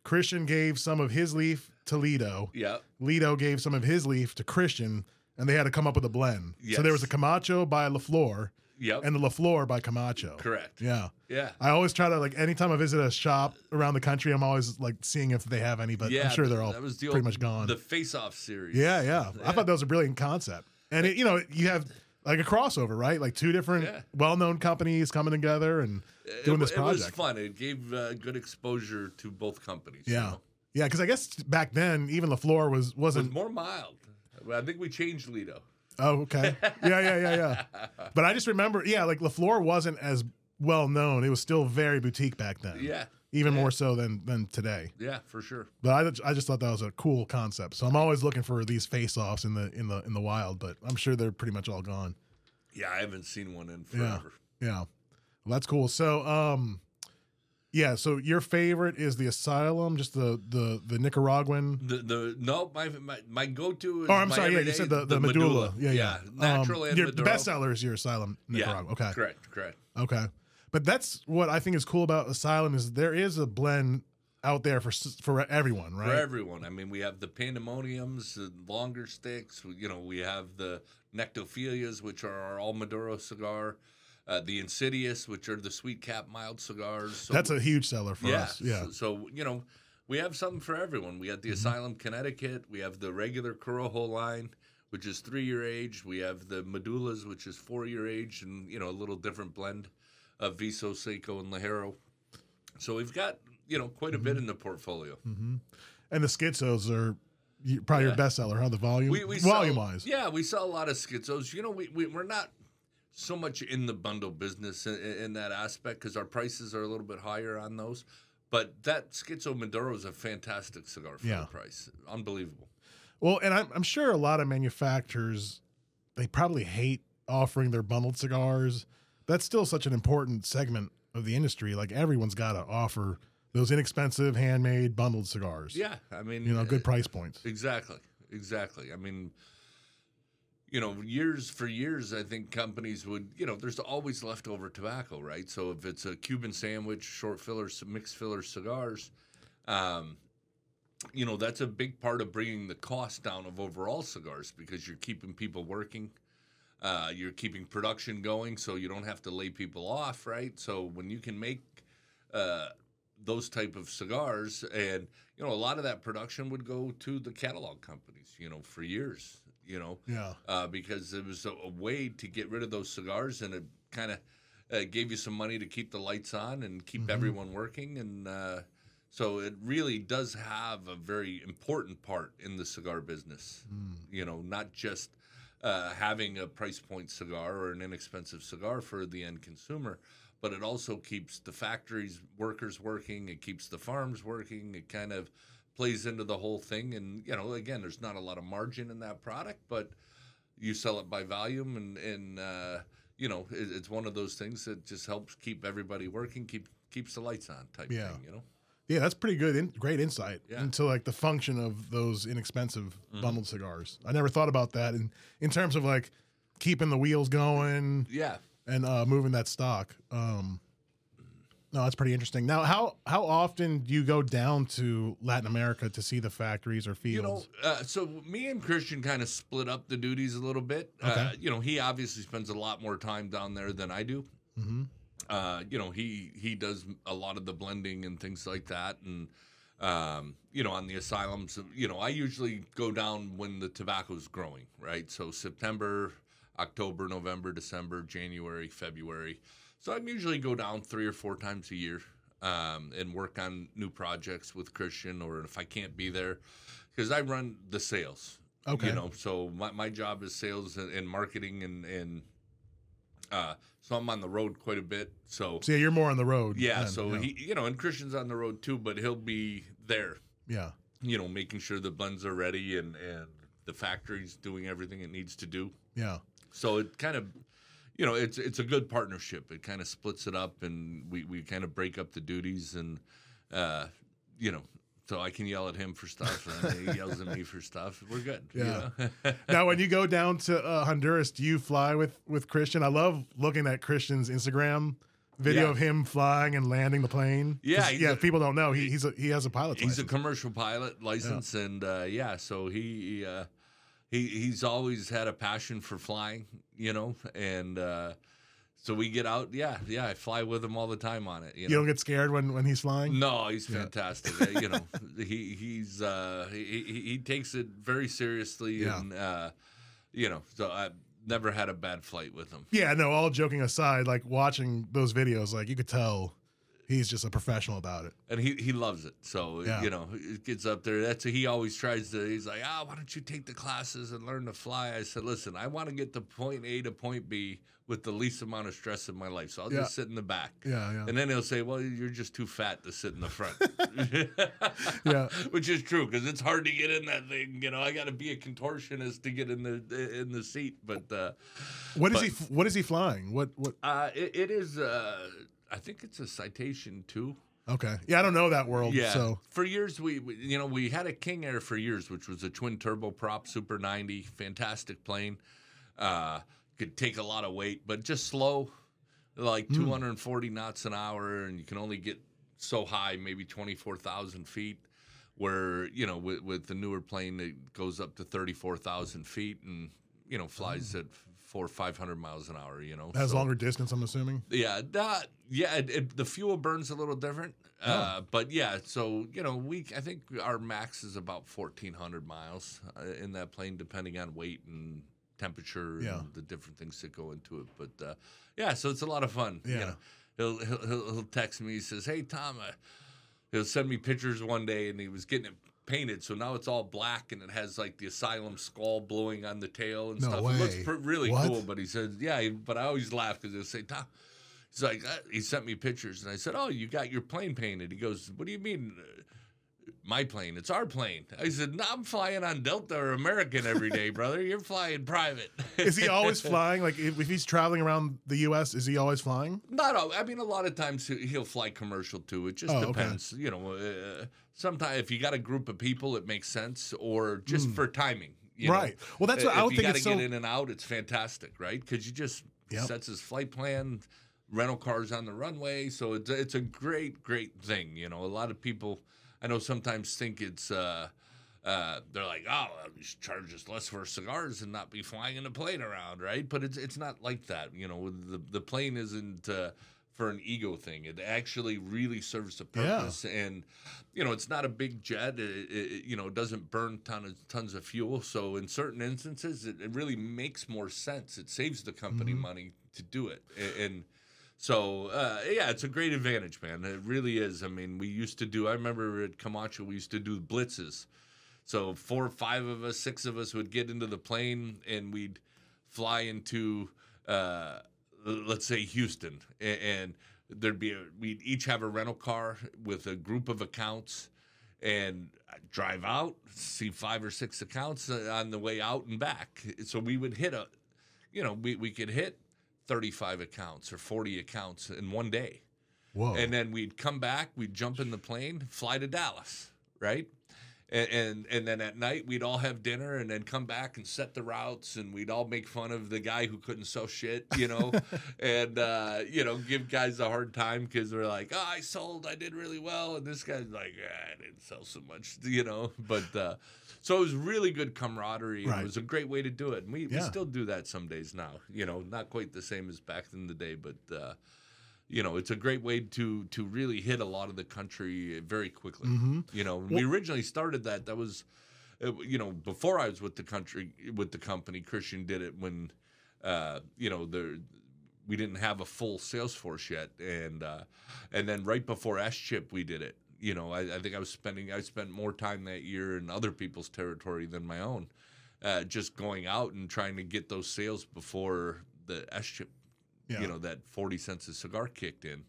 Christian gave some of his leaf to Litto. yeah. Litto gave some of his leaf to Christian, and they had to come up with a blend. So there was a Camacho by La Flor Yep. and the La Flor by Camacho. Correct. Yeah. Yeah. I always try to like anytime I visit a shop around the country, I'm always like seeing if they have any, but yeah. I'm sure they're all that was the pretty old- much gone. The face-off series. yeah, yeah, I thought that was a brilliant concept. And it, you know, you have like a crossover, right? Like two different Yeah. well-known companies coming together and It, doing this project. it was fun. It gave uh, good exposure to both companies. you Yeah. know? Yeah, because I guess back then even La Flor was It was wasn't. more mild. I think we changed Litto. Oh, okay. Yeah, yeah, yeah, yeah. But I just remember, yeah, like La Flor wasn't as well known. It was still very boutique back then. Yeah. even yeah. more so than than today. Yeah, for sure. But I, I just thought that was a cool concept. So I'm always looking for these face-offs in the in the in the wild, but I'm sure they're pretty much all gone. Yeah, I haven't seen one in Yeah. forever. Yeah, well, that's cool. So um, yeah. So your favorite is the Asylum, just the the the Nicaraguan. The the no, my my, my go to. Oh, I'm sorry. Yeah, you said the, the, medulla. Yeah, yeah. natural um, and your bestseller is your Asylum Nicaragua. Yeah, okay. correct, correct. Okay. But that's what I think is cool about Asylum is there is a blend out there for for everyone, right? For everyone. I mean, we have the pandemoniums, the longer sticks. You know, we have the nyctophilias, which are our all Maduro cigar. Uh, the insidious, which are the sweet cap mild cigars. So that's a huge seller for yeah, us. Yeah. So, so, you know, we have something for everyone. We got the Mm-hmm. Asylum Connecticut. We have the regular Corojo line, which is three year age. We have the Medullas, which is four year age, and you know a little different blend of Viso, Seco, and Ligero. So we've got you know quite a Mm-hmm. bit in the portfolio. hmm And the schizos are probably your Yeah. bestseller, huh? The volume, We, we volume sell, wise. Yeah, we sell a lot of schizos. You know, we, we we're not so much in the bundle business in, in that aspect because our prices are a little bit higher on those. But that Schizo Maduro is a fantastic cigar for Yeah. the price. Unbelievable. Well, and I'm, I'm sure a lot of manufacturers they probably hate offering their bundled cigars. That's still such an important segment of the industry. Like everyone's got to offer those inexpensive handmade bundled cigars. Yeah, I mean, you know, good uh, price points. Exactly, exactly. I mean, you know, years for years, I think companies would, you know, there's always leftover tobacco, right? So if it's a Cuban sandwich, short fillers, mixed filler cigars, um, you know, that's a big part of bringing the cost down of overall cigars because you're keeping people working. Uh, you're keeping production going, so you don't have to lay people off, right? So when you can make uh, those type of cigars, and you know, a lot of that production would go to the catalog companies, you know, for years, you know, Yeah. uh, because it was a, a way to get rid of those cigars, and it kind of uh, gave you some money to keep the lights on and keep Mhm. everyone working, and uh, so it really does have a very important part in the cigar business. Mm. You know, not just uh, having a price point cigar or an inexpensive cigar for the end consumer, but it also keeps the factories workers working. It keeps the farms working. It kind of plays into the whole thing. And you know, again, there's not a lot of margin in that product, but you sell it by volume, and and uh, you know, it, it's one of those things that just helps keep everybody working, keep keeps the lights on type Yeah. thing. You know. Yeah, that's pretty good. In, great insight Yeah. into like the function of those inexpensive Mm-hmm. bundled cigars. I never thought about that in in terms of like keeping the wheels going Yeah. and uh, moving that stock. Um, no, that's pretty interesting. Now, how how often do you go down to Latin America to see the factories or fields? You know, uh, so me and Christian kind of split up the duties a little bit. Uh, Okay. you know, he obviously spends a lot more time down there than I do. hmm Uh, you know, he he does a lot of the blending and things like that, and um, you know, on the asylums, you know, I usually go down when the tobacco's growing, right? So September, October, November, December, January, February. So I usually go down three or four times a year um, and work on new projects with Christian, or if I can't be there, because I run the sales. Okay. You know, so my, my job is sales and, and marketing and and uh, so I'm on the road quite a bit. So So yeah, you're more on the road. yeah, then, so he you know, and Christian's on the road too, but he'll be there, yeah, you know, making sure the blends are ready and and the factory's doing everything it needs to do. yeah, So it kind of you know, it's it's a good partnership. It kind of splits it up and we we kind of break up the duties and uh you know, so I can yell at him for stuff and he yells at me for stuff. We're good. you Yeah. know? now, when you go down to uh, Honduras, do you fly with with Christian? I love looking at Christian's Instagram video Yeah. of him flying and landing the plane. Yeah, yeah. a- people don't know he, he's a, he has a pilot. He's a commercial pilot license, and uh, yeah, so he uh, he he's always had a passion for flying, you know, and uh, so we get out. Yeah, yeah, I fly with him all the time on it. You you know? don't get scared when when he's flying. no, he's fantastic. Uh, you know, he he's uh, he, he he takes it very seriously, Yeah. and uh, you know, so I've never had a bad flight with him. Yeah, no. All joking aside, like watching those videos, like you could tell he's just a professional about it. and he he loves it. So Yeah. you know, it gets up there. That's he always tries to. He's like, ah, why don't you take the classes and learn to fly? I said, listen, I want to get to point A to point B with the least amount of stress in my life. So I'll Yeah. just sit in the back. Yeah, yeah, And then he'll say, "Well, you're just too fat to sit in the front," yeah. which is true because it's hard to get in that thing. You know, I got to be a contortionist to get in the in the seat. But uh, What is But- he? What is he flying? What? What? uh, it, it is. Uh, I think it's a citation too. Okay. Yeah, I don't know that world. Yeah. So for years, we, we you know we had a King Air for years, which was a twin turbo prop Super 90, fantastic plane. Uh, could take a lot of weight, but just slow, like Hmm. 240 knots an hour, and you can only get so high, maybe 24,000 feet. Where you know with, with the newer plane, it goes up to 34,000 feet, and you know flies at four or 500 miles an hour. You know, has So- longer distance. I'm assuming. yeah, that yeah, it, it, the fuel burns a little different. Oh. Uh, but yeah, so you know, we I think our max is about fourteen hundred miles uh, in that plane, depending on weight and temperature Yeah. and the different things that go into it. But uh, yeah, so it's a lot of fun. you Yeah. know. he'll, he'll he'll he'll text me. He says, "Hey Tom," uh, he'll send me pictures one day, and he was getting it painted, so now it's all black and it has like the asylum skull blowing on the tail and No stuff. It looks way. pr- really What? cool. But he says, "Yeah," he- but I always laugh because he'll say, "Tom." He's like, uh, he sent me pictures, and I said, "Oh, you got your plane painted." He goes, "What do you mean, uh, my plane? It's our plane." I said, "No, I'm flying on Delta or American every day, brother. You're flying private." Is he always flying? Like if, if he's traveling around the U.S., is he always flying? Not all. I mean, a lot of times he- he'll fly commercial too. It just Oh, okay. depends. You know, uh, sometimes if you got a group of people, it makes sense, or just for timing. You know. Right. Well, that's what if I would you think got to it's get so- in and out, it's fantastic, right? Because you just Yep. sets his flight plan, rental cars on the runway, so it's it's a great great thing. You know, a lot of people I know sometimes think it's. Uh, uh, they're like, oh, should charge us less for cigars and not be flying in a plane around, right? But it's it's not like that. You know, the the plane isn't uh, for an ego thing. It actually really serves a Yeah. purpose, and you know, it's not a big jet. It, it, you know, it doesn't burn ton of, tons of fuel. So in certain instances, it, it really makes more sense. It saves the company money to do it, A- and. So uh, yeah, it's a great advantage, man. It really is. I mean, we used to do. I remember at Camacho, we used to do blitzes. So four or five of us, six of us would get into the plane and we'd fly into, uh, let's say Houston, and there'd be a, we'd each have a rental car with a group of accounts, and I'd drive out, see five or six accounts uh, on the way out and back. So we would hit a, you know, we we could hit thirty five accounts or forty accounts in one day. Whoa. And then we'd come back, we'd jump in the plane, fly to Dallas, right? And, and and then at night we'd all have dinner and then come back and set the routes and we'd all make fun of the guy who couldn't sell shit, you know, and uh, you know give guys a hard time because they're like, oh, I sold, I did really well, and this guy's like, ah, I didn't sell so much, you know. But uh, so it was really good camaraderie. Right. It was a great way to do it, and we, we still do that some days now. You know, not quite the same as back in the day, but. Uh, you know, it's a great way to to really hit a lot of the country very quickly. Mm-hmm. You know, when we originally started that. That was, uh, you know, before I was with the country with the company. Christian did it when, uh, you know, there we didn't have a full sales force yet, and uh, and then right before SCHIP we did it. You know, I, I think I was spending I spent more time that year in other people's territory than my own, uh, just going out and trying to get those sales before the SCHIP Yeah. you know that 40 cents a cigar kicked in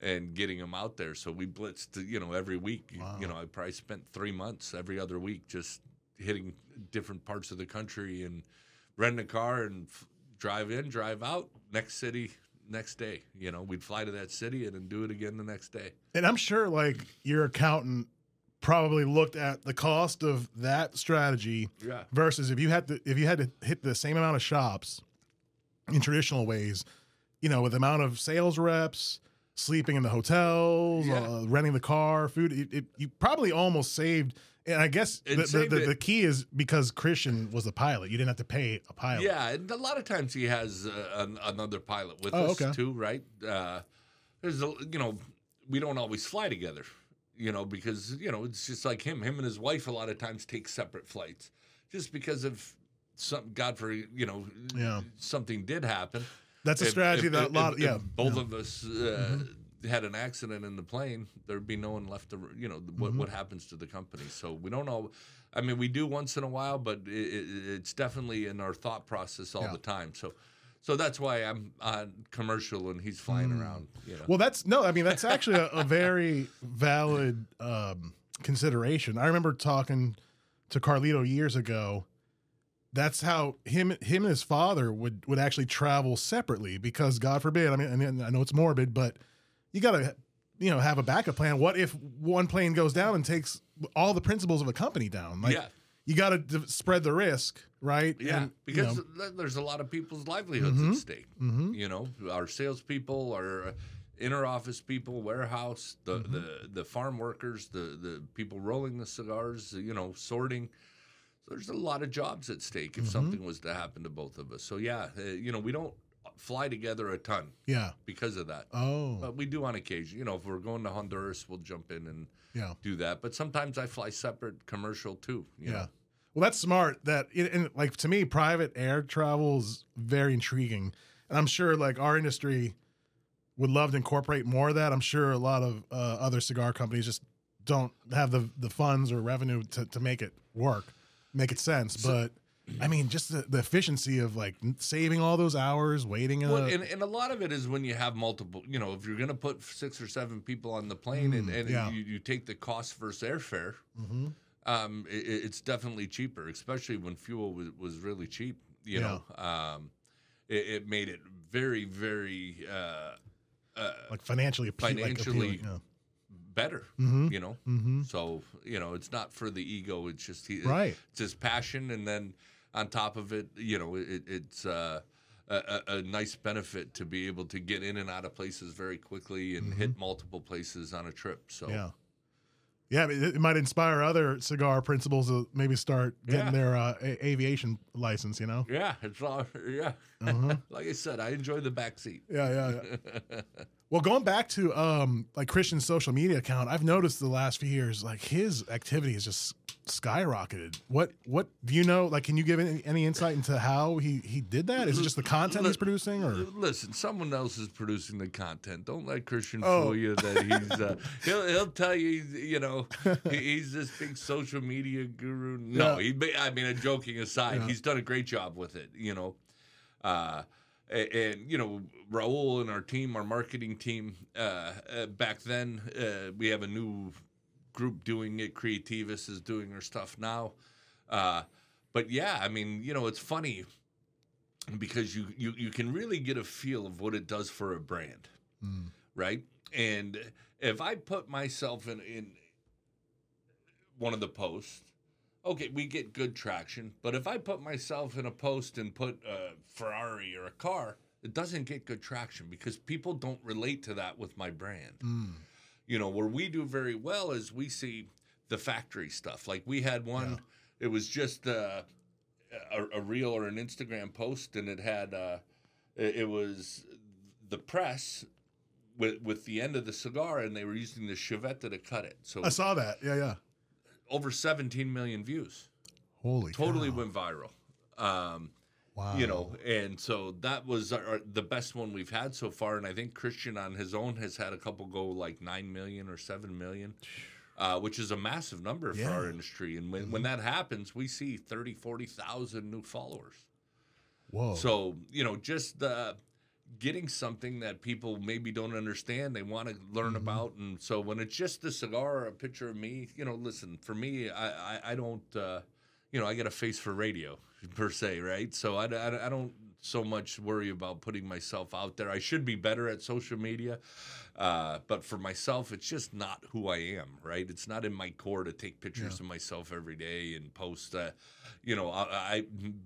and getting them out there. So we blitzed you know every week. Wow. you know i probably spent three months every other week just hitting different parts of the country and renting a car and f- drive in drive out. Next city next day you know we'd fly to that city and then do it again the next day. And I'm sure like your accountant probably looked at the cost of that strategy yeah. versus if you had to if you had to hit the same amount of shops in traditional ways, you know, with the amount of sales reps, sleeping in the hotels, Yeah. uh, renting the car, food, it, it, you probably almost saved. And I guess the, the, the, the key is because Christian was the pilot, you didn't have to pay a pilot. Yeah, and a lot of times he has uh, an, another pilot with Oh, us okay. too, right? Uh, there's a, you know, we don't always fly together, you know, because you know it's just like him. Him and his wife a lot of times take separate flights, just because of some God for you know, Yeah. something did happen. That's a If- strategy if- that a lot. if yeah, both yeah. of us uh, had an accident in the plane, there'd be no one left to, you know, what Mm-hmm. what happens to the company. So we don't know. I mean, we do once in a while, but it, it, it's definitely in our thought process all Yeah. the time. So, so that's why I'm on commercial and he's flying around. You know. Mm. Well, that's no. I mean, that's actually a, a very valid um, consideration. I remember talking to Carlito years ago. That's how him him and his father would would actually travel separately because God forbid. I mean, I mean, I know it's morbid, but you got to you know have a backup plan. What if one plane goes down and takes all the principles of a company down? Like, yeah, you got to d- spread the risk, right? yeah, And, you because know, there's a lot of people's livelihoods Mhm. at stake. mhm. You know, our salespeople, our uh, inner office people, warehouse, the, Mm-hmm. the the farm workers, the the people rolling the cigars, you know, sorting. There's a lot of jobs at stake if Mhm. something was to happen to both of us. So yeah, uh, you know, we don't fly together a ton yeah. because of that. Oh, But we do on occasion. You know, if we're going to Honduras, we'll jump in and yeah. do that. But sometimes I fly separate commercial too. You Yeah. Know? Well, that's smart. That it, and like to me, private air travel is very intriguing, and I'm sure like our industry would love to incorporate more of that. I'm sure a lot of uh, other cigar companies just don't have the the funds or revenue to to make it work, make it sense. but I mean, just the, the efficiency of like saving all those hours waiting. Well, a, and, and a lot of it is when you have multiple, you know, if you're going to put six or seven people on the plane and, Mm, and yeah. you, you take the cost versus airfare, Mhm. um, it, it's definitely cheaper, especially when fuel was, was really cheap. You know, um, it, it made it very, very uh, uh, like financially, appe- like financially- appealing, better. Mhm. You know, Mhm. so you know, it's not for the ego. It's just he, Right. It's his passion, and then on top of it, you know, it, it's uh, a, a, nice benefit to be able to get in and out of places very quickly and hit multiple places on a trip. So Mm-hmm. Yeah. Yeah, it, it might inspire other cigar principals to maybe start getting Yeah. their uh, a- aviation license. You know. yeah, it's all yeah. Uh-huh. like I said, I enjoy the back seat. Yeah, yeah, yeah. well, going back to um like Christian's social media account, I've noticed the last few years like his activity has just skyrocketed. What what do you know? Like, can you give any, any insight into how he he did that? Is it just the content he's producing, or Listen, someone else is producing the content. Don't let Christian Oh. fool you that he's. Uh, he'll he'll tell you, you know, he's this big social media guru. No, Yeah. he. I mean, joking aside, Yeah. he's done a great job with it. You know, uh, a- and you know, Raul and our team, our marketing team, uh, uh, back then, uh, we have a new group doing it. Creativus is doing her stuff now. Uh, but yeah, I mean, you know, it's funny because you, you you can really get a feel of what it does for a brand, Mm. right? And if I put myself in in one of the posts, okay, we get good traction. But if I put myself in a post and put a Ferrari or a car, it doesn't get good traction because people don't relate to that with my brand. Mm. You know, where we do very well is we see the factory stuff. Like we had one, it was just uh, a, a reel or an Instagram post, and it had uh, it, it was the press with with the end of the cigar, and they were using the chaveta to cut it. So I saw that. Yeah, yeah. over 17 million views. Holy Totally cow. went viral. Um, Wow. you know, and so that was our, the best one we've had so far. And I think Christian on his own has had a couple go like 9 million or 7 million. Uh, which is a massive number for our industry. And when, when that happens, we see 30, 40,000 new followers. Whoa. So, you know, just uh, getting something that people maybe don't understand, they want to learn Mm-hmm. about. And so when it's just a cigar or a picture of me, you know, listen, for me, I, I, I don't, uh, you know, I got a face for radio per se, right? So I, I, I don't so much worry about putting myself out there. I should be better at social media. Uh, but for myself, it's just not who I am, right? It's not in my core to take pictures of myself every day and post. Uh, you know, I, I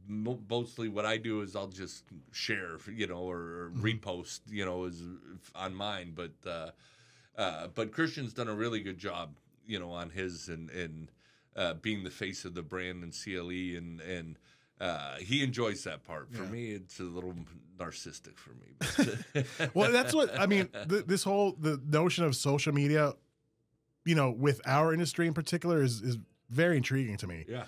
mostly what I do is I'll just share, you know, or, or repost, you know, is on mine. But uh, uh, but Christian's done a really good job, you know, on his and and uh, being the face of the brand and CLE and and. Uh, he enjoys that part. For Yeah. me, it's a little narcissistic for me. Well, that's what I mean. Th- this whole the notion of social media, you know, with our industry in particular, is is very intriguing to me. yeah.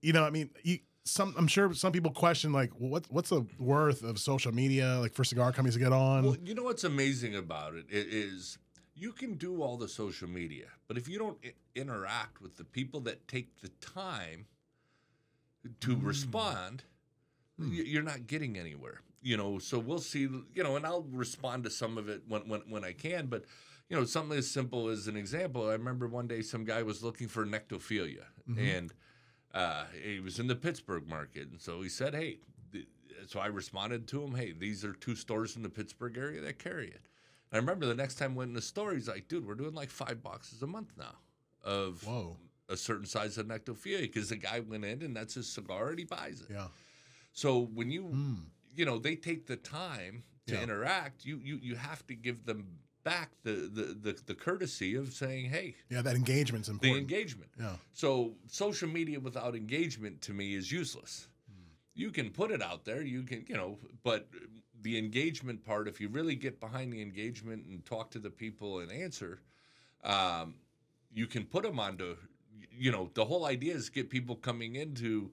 You know, I mean, you, some I'm sure some people question like, well, what what's the worth of social media like for cigar companies to get on? Well, you know what's amazing about it i- you can do all the social media, but if you don't I- interact with the people that take the time to Mm. respond, Hmm. y- you're not getting anywhere. You know, so we'll see. You know, and I'll respond to some of it when when, when I can. But you know, something as simple as an example. I remember one day some guy was looking for nyctophilia, Mm-hmm. and uh, he was in the Pittsburgh market, and so he said, "Hey." So I responded to him, "Hey, these are two stores in the Pittsburgh area that carry it." And I remember the next time I went in the store, he's like, "Dude, we're doing like five boxes a month now of Whoa. A certain size of nyctophilia because the guy went in and that's his cigar and he buys it." Yeah. So when you Mm. you know they take the time to Yeah. interact, you you you have to give them back the the the, the courtesy of saying, "Hey, Yeah, that engagement's important." the engagement." yeah. So social media without engagement to me is useless. Hmm. You can put it out there, you can, you know, but the engagement part, if you really get behind the engagement and talk to the people and answer, um, you can put them onto, you know, the whole idea is get people coming into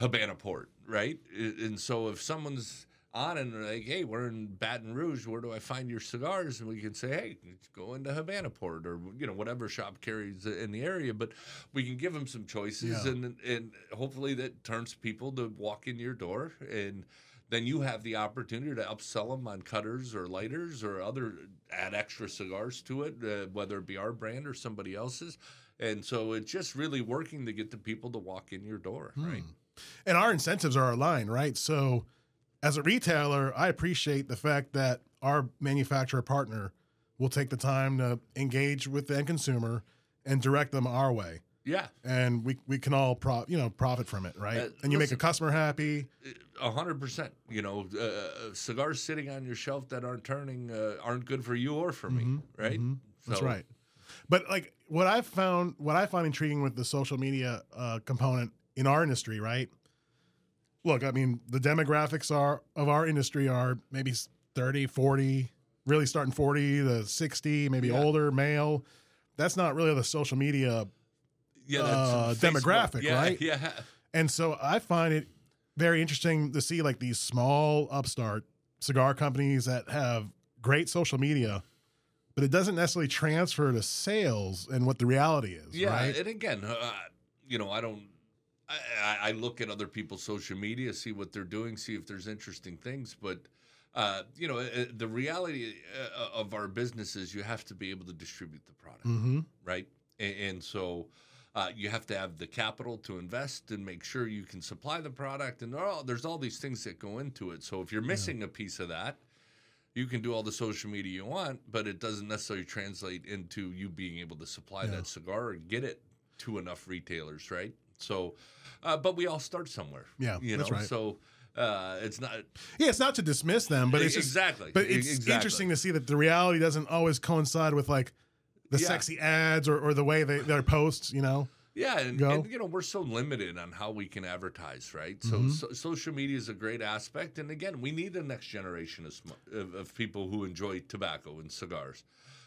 Habana Port, right? And so if someone's on and they're like, hey, we're in Baton Rouge, where do I find your cigars? And we can say, hey, go into Habana Port or, you know, whatever shop carries in the area. But we can give them some choices Yeah. and, and hopefully that turns people to walk in your door. And then you have the opportunity to upsell them on cutters or lighters or other, add extra cigars to it, uh, whether it be our brand or somebody else's. And so it's just really working to get the people to walk in your door, right? and our incentives are aligned, right? So, as a retailer, I appreciate the fact that our manufacturer partner will take the time to engage with the end consumer and direct them our way, Yeah. and we we can all pro, you know profit from it, right? Uh, and you make a customer happy. A hundred percent. You know, uh, cigars sitting on your shelf that aren't turning uh, aren't good for you or for me, right? Mhm. That's right. But like what I've found, what I find intriguing with the social media uh, component in our industry, right? Look, I mean, the demographics are of our industry are maybe 30, 40, really starting 40 to 60, maybe Yeah. older, male. That's not really the social media. Yeah, Uh, demographic, Yeah, right? Yeah, And so I find it very interesting to see like these small upstart cigar companies that have great social media, but it doesn't necessarily transfer to sales and what the reality is, yeah. right? And again, uh, you know, I don't. I, I- look at other people's social media, see what they're doing, see if there's interesting things, but. Uh, you know, uh, the reality uh, of our business is you have to be able to distribute the product. Mm-hmm. right? And, and so uh, you have to have the capital to invest and make sure you can supply the product. And all, there's all these things that go into it. So if you're missing a piece of that, you can do all the social media you want, but it doesn't necessarily translate into you being able to supply Yeah. that cigar or get it to enough retailers, right? So, uh, but we all start somewhere. Yeah, you that's know. right. So uh, it's not Yeah, it's not to dismiss them, but it's just, exactly. But it's exactly. interesting to see that the reality doesn't always coincide with like the Yeah. sexy ads or, or the way they their posts. You know. Yeah, and, and, you know we're so limited on how we can advertise, right? So, Mhm. so social media is a great aspect, and again, we need the next generation of, of of people who enjoy tobacco and cigars.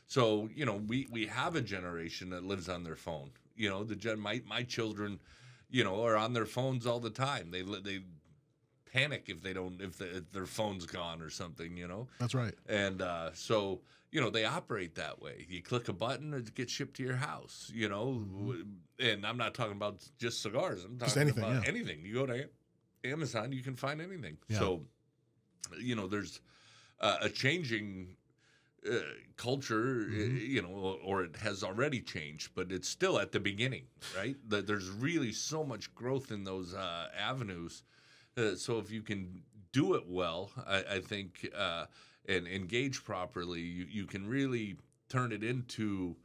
So you know we we have a generation that lives on their phone. You know the gen my my children, you know, are on their phones all the time. They they panic if they don't if, the, if their phone's gone or something. You know, That's right. and uh, so, you know, they operate that way. You click a button, it gets shipped to your house, you know. W- And I'm not talking about just cigars. I'm talking Mm-hmm. Just anything, about yeah. anything. You go to Amazon, you can find anything. Yeah. So, you know, there's uh, a changing uh, culture, uh, Mhm. you know, or it has already changed, but it's still at the beginning, right? That there's really so much growth in those uh, avenues. Uh, so if you can do it well, I, I think, uh, and engage properly, you, you can really turn it into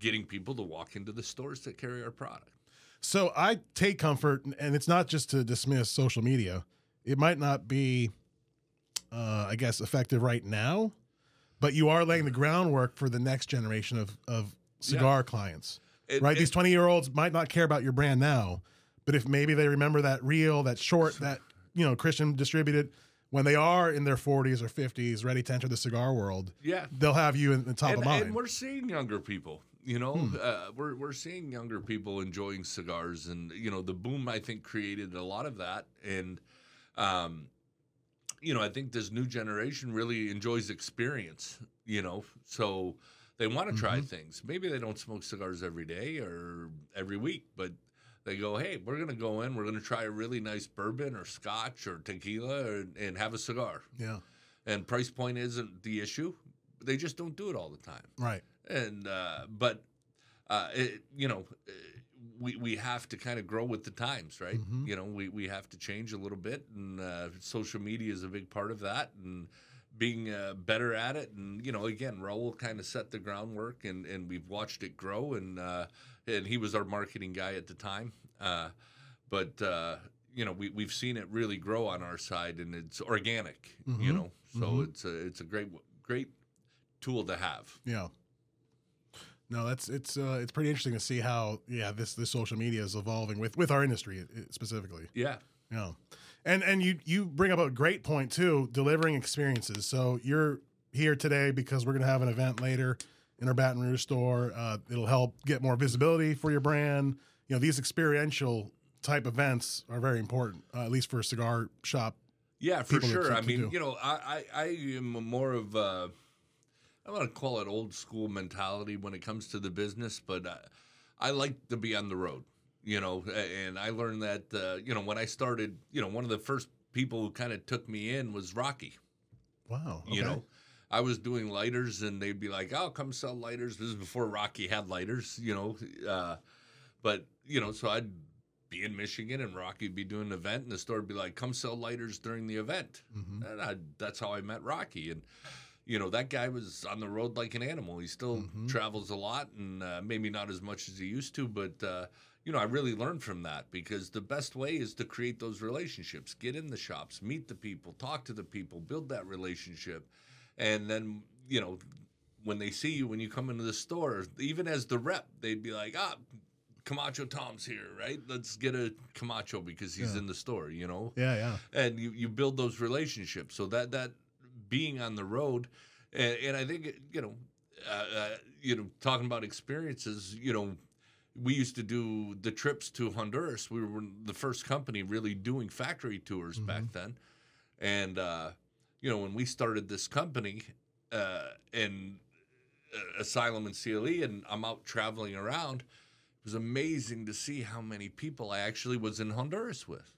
getting people to walk into the stores that carry our product. So I take comfort, and it's not just to dismiss social media. It might not be, uh, I guess, effective right now, but you are laying the groundwork for the next generation of of cigar clients, It- right? it- These twenty year olds might not care about your brand now, but if maybe they remember that reel, that short, that you know Christian distributed when they are in their forties or fifties, ready to enter the cigar world, yeah, they'll have you in the top and, of mind. and we're seeing younger people. You know, Hmm. uh, we're we're seeing younger people enjoying cigars, and you know, the boom I think created a lot of that, and um, you know, I think this new generation really enjoys experience. You know, so they want to try Mm-hmm. things. Maybe they don't smoke cigars every day or every week, but they go, "Hey, we're gonna go in. We're gonna try a really nice bourbon or scotch or tequila, or, and have a cigar." yeah, And price point isn't the issue. They just don't do it all the time right. and uh, but uh, it, you know we we have to kind of grow with the times, right? Mhm. You know, we we have to change a little bit, and uh, social media is a big part of that, and being uh, better at it. And you know, again, Raul kind of set the groundwork, and and we've watched it grow, and uh, and he was our marketing guy at the time, uh, but. Uh, you know, we we've seen it really grow on our side, and it's organic. You Mhm. know, so Mhm. it's a it's a great great tool to have. Yeah. No, that's it's uh, it's pretty interesting to see how yeah this this social media is evolving with with our industry uh, specifically. Yeah. Yeah, and and you you bring up a great point too, delivering experiences. So you're here today because we're going to have an event later in our Baton Rouge store. Uh, it'll help get more visibility for your brand. You know, these experiential type events are very important, uh, at least for a cigar shop. Yeah, for sure. I mean, do. you know, I, I, I am more of a, I want to call it old school mentality when it comes to the business, but uh, I like to be on the road, you know, and I learned that, uh, you know, when I started, you know, one of the first people who kind of took me in was Rocky, Wow, you know. I was doing lighters, and they'd be like, "Oh, come sell lighters." This is before Rocky had lighters, you know. Uh, but you know, so I'd be in Michigan, and Rocky'd be doing an event, and the store would be like, "Come sell lighters during the event." Mhm. And I, that's how I met Rocky, and you know, that guy was on the road like an animal. He still Mhm. travels a lot, and uh, maybe not as much as he used to, but. Uh, you know, I really learned from that because the best way is to create those relationships, get in the shops, meet the people, talk to the people, build that relationship. And then, you know, when they see you when you come into the store, even as the rep, they'd be like, ah, Camacho Tom's here, right? Let's get a Camacho because he's Yeah. in the store, you know? Yeah, yeah. And you, you build those relationships. So that, that being on the road, and, and I think, you know, uh, uh, you know, talking about experiences, you know, we used to do the trips to Honduras. We were the first company really doing factory tours back then. And, uh, you know, when we started this company uh, in uh, Asylum and CLE, and I'm out traveling around, it was amazing to see how many people I actually was in Honduras with.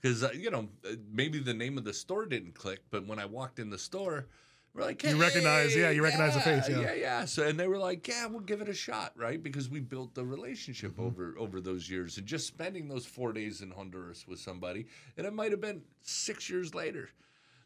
Because, uh, you know, uh, maybe the name of the store didn't click, but when I walked in the store, we're like, You recognize- yeah, you recognize the face, yeah. yeah, yeah. So, and they were like, yeah, we'll give it a shot, right? Because we built the relationship Mm-hmm. over over those years, and just spending those four days in Honduras with somebody, and it might have been six years later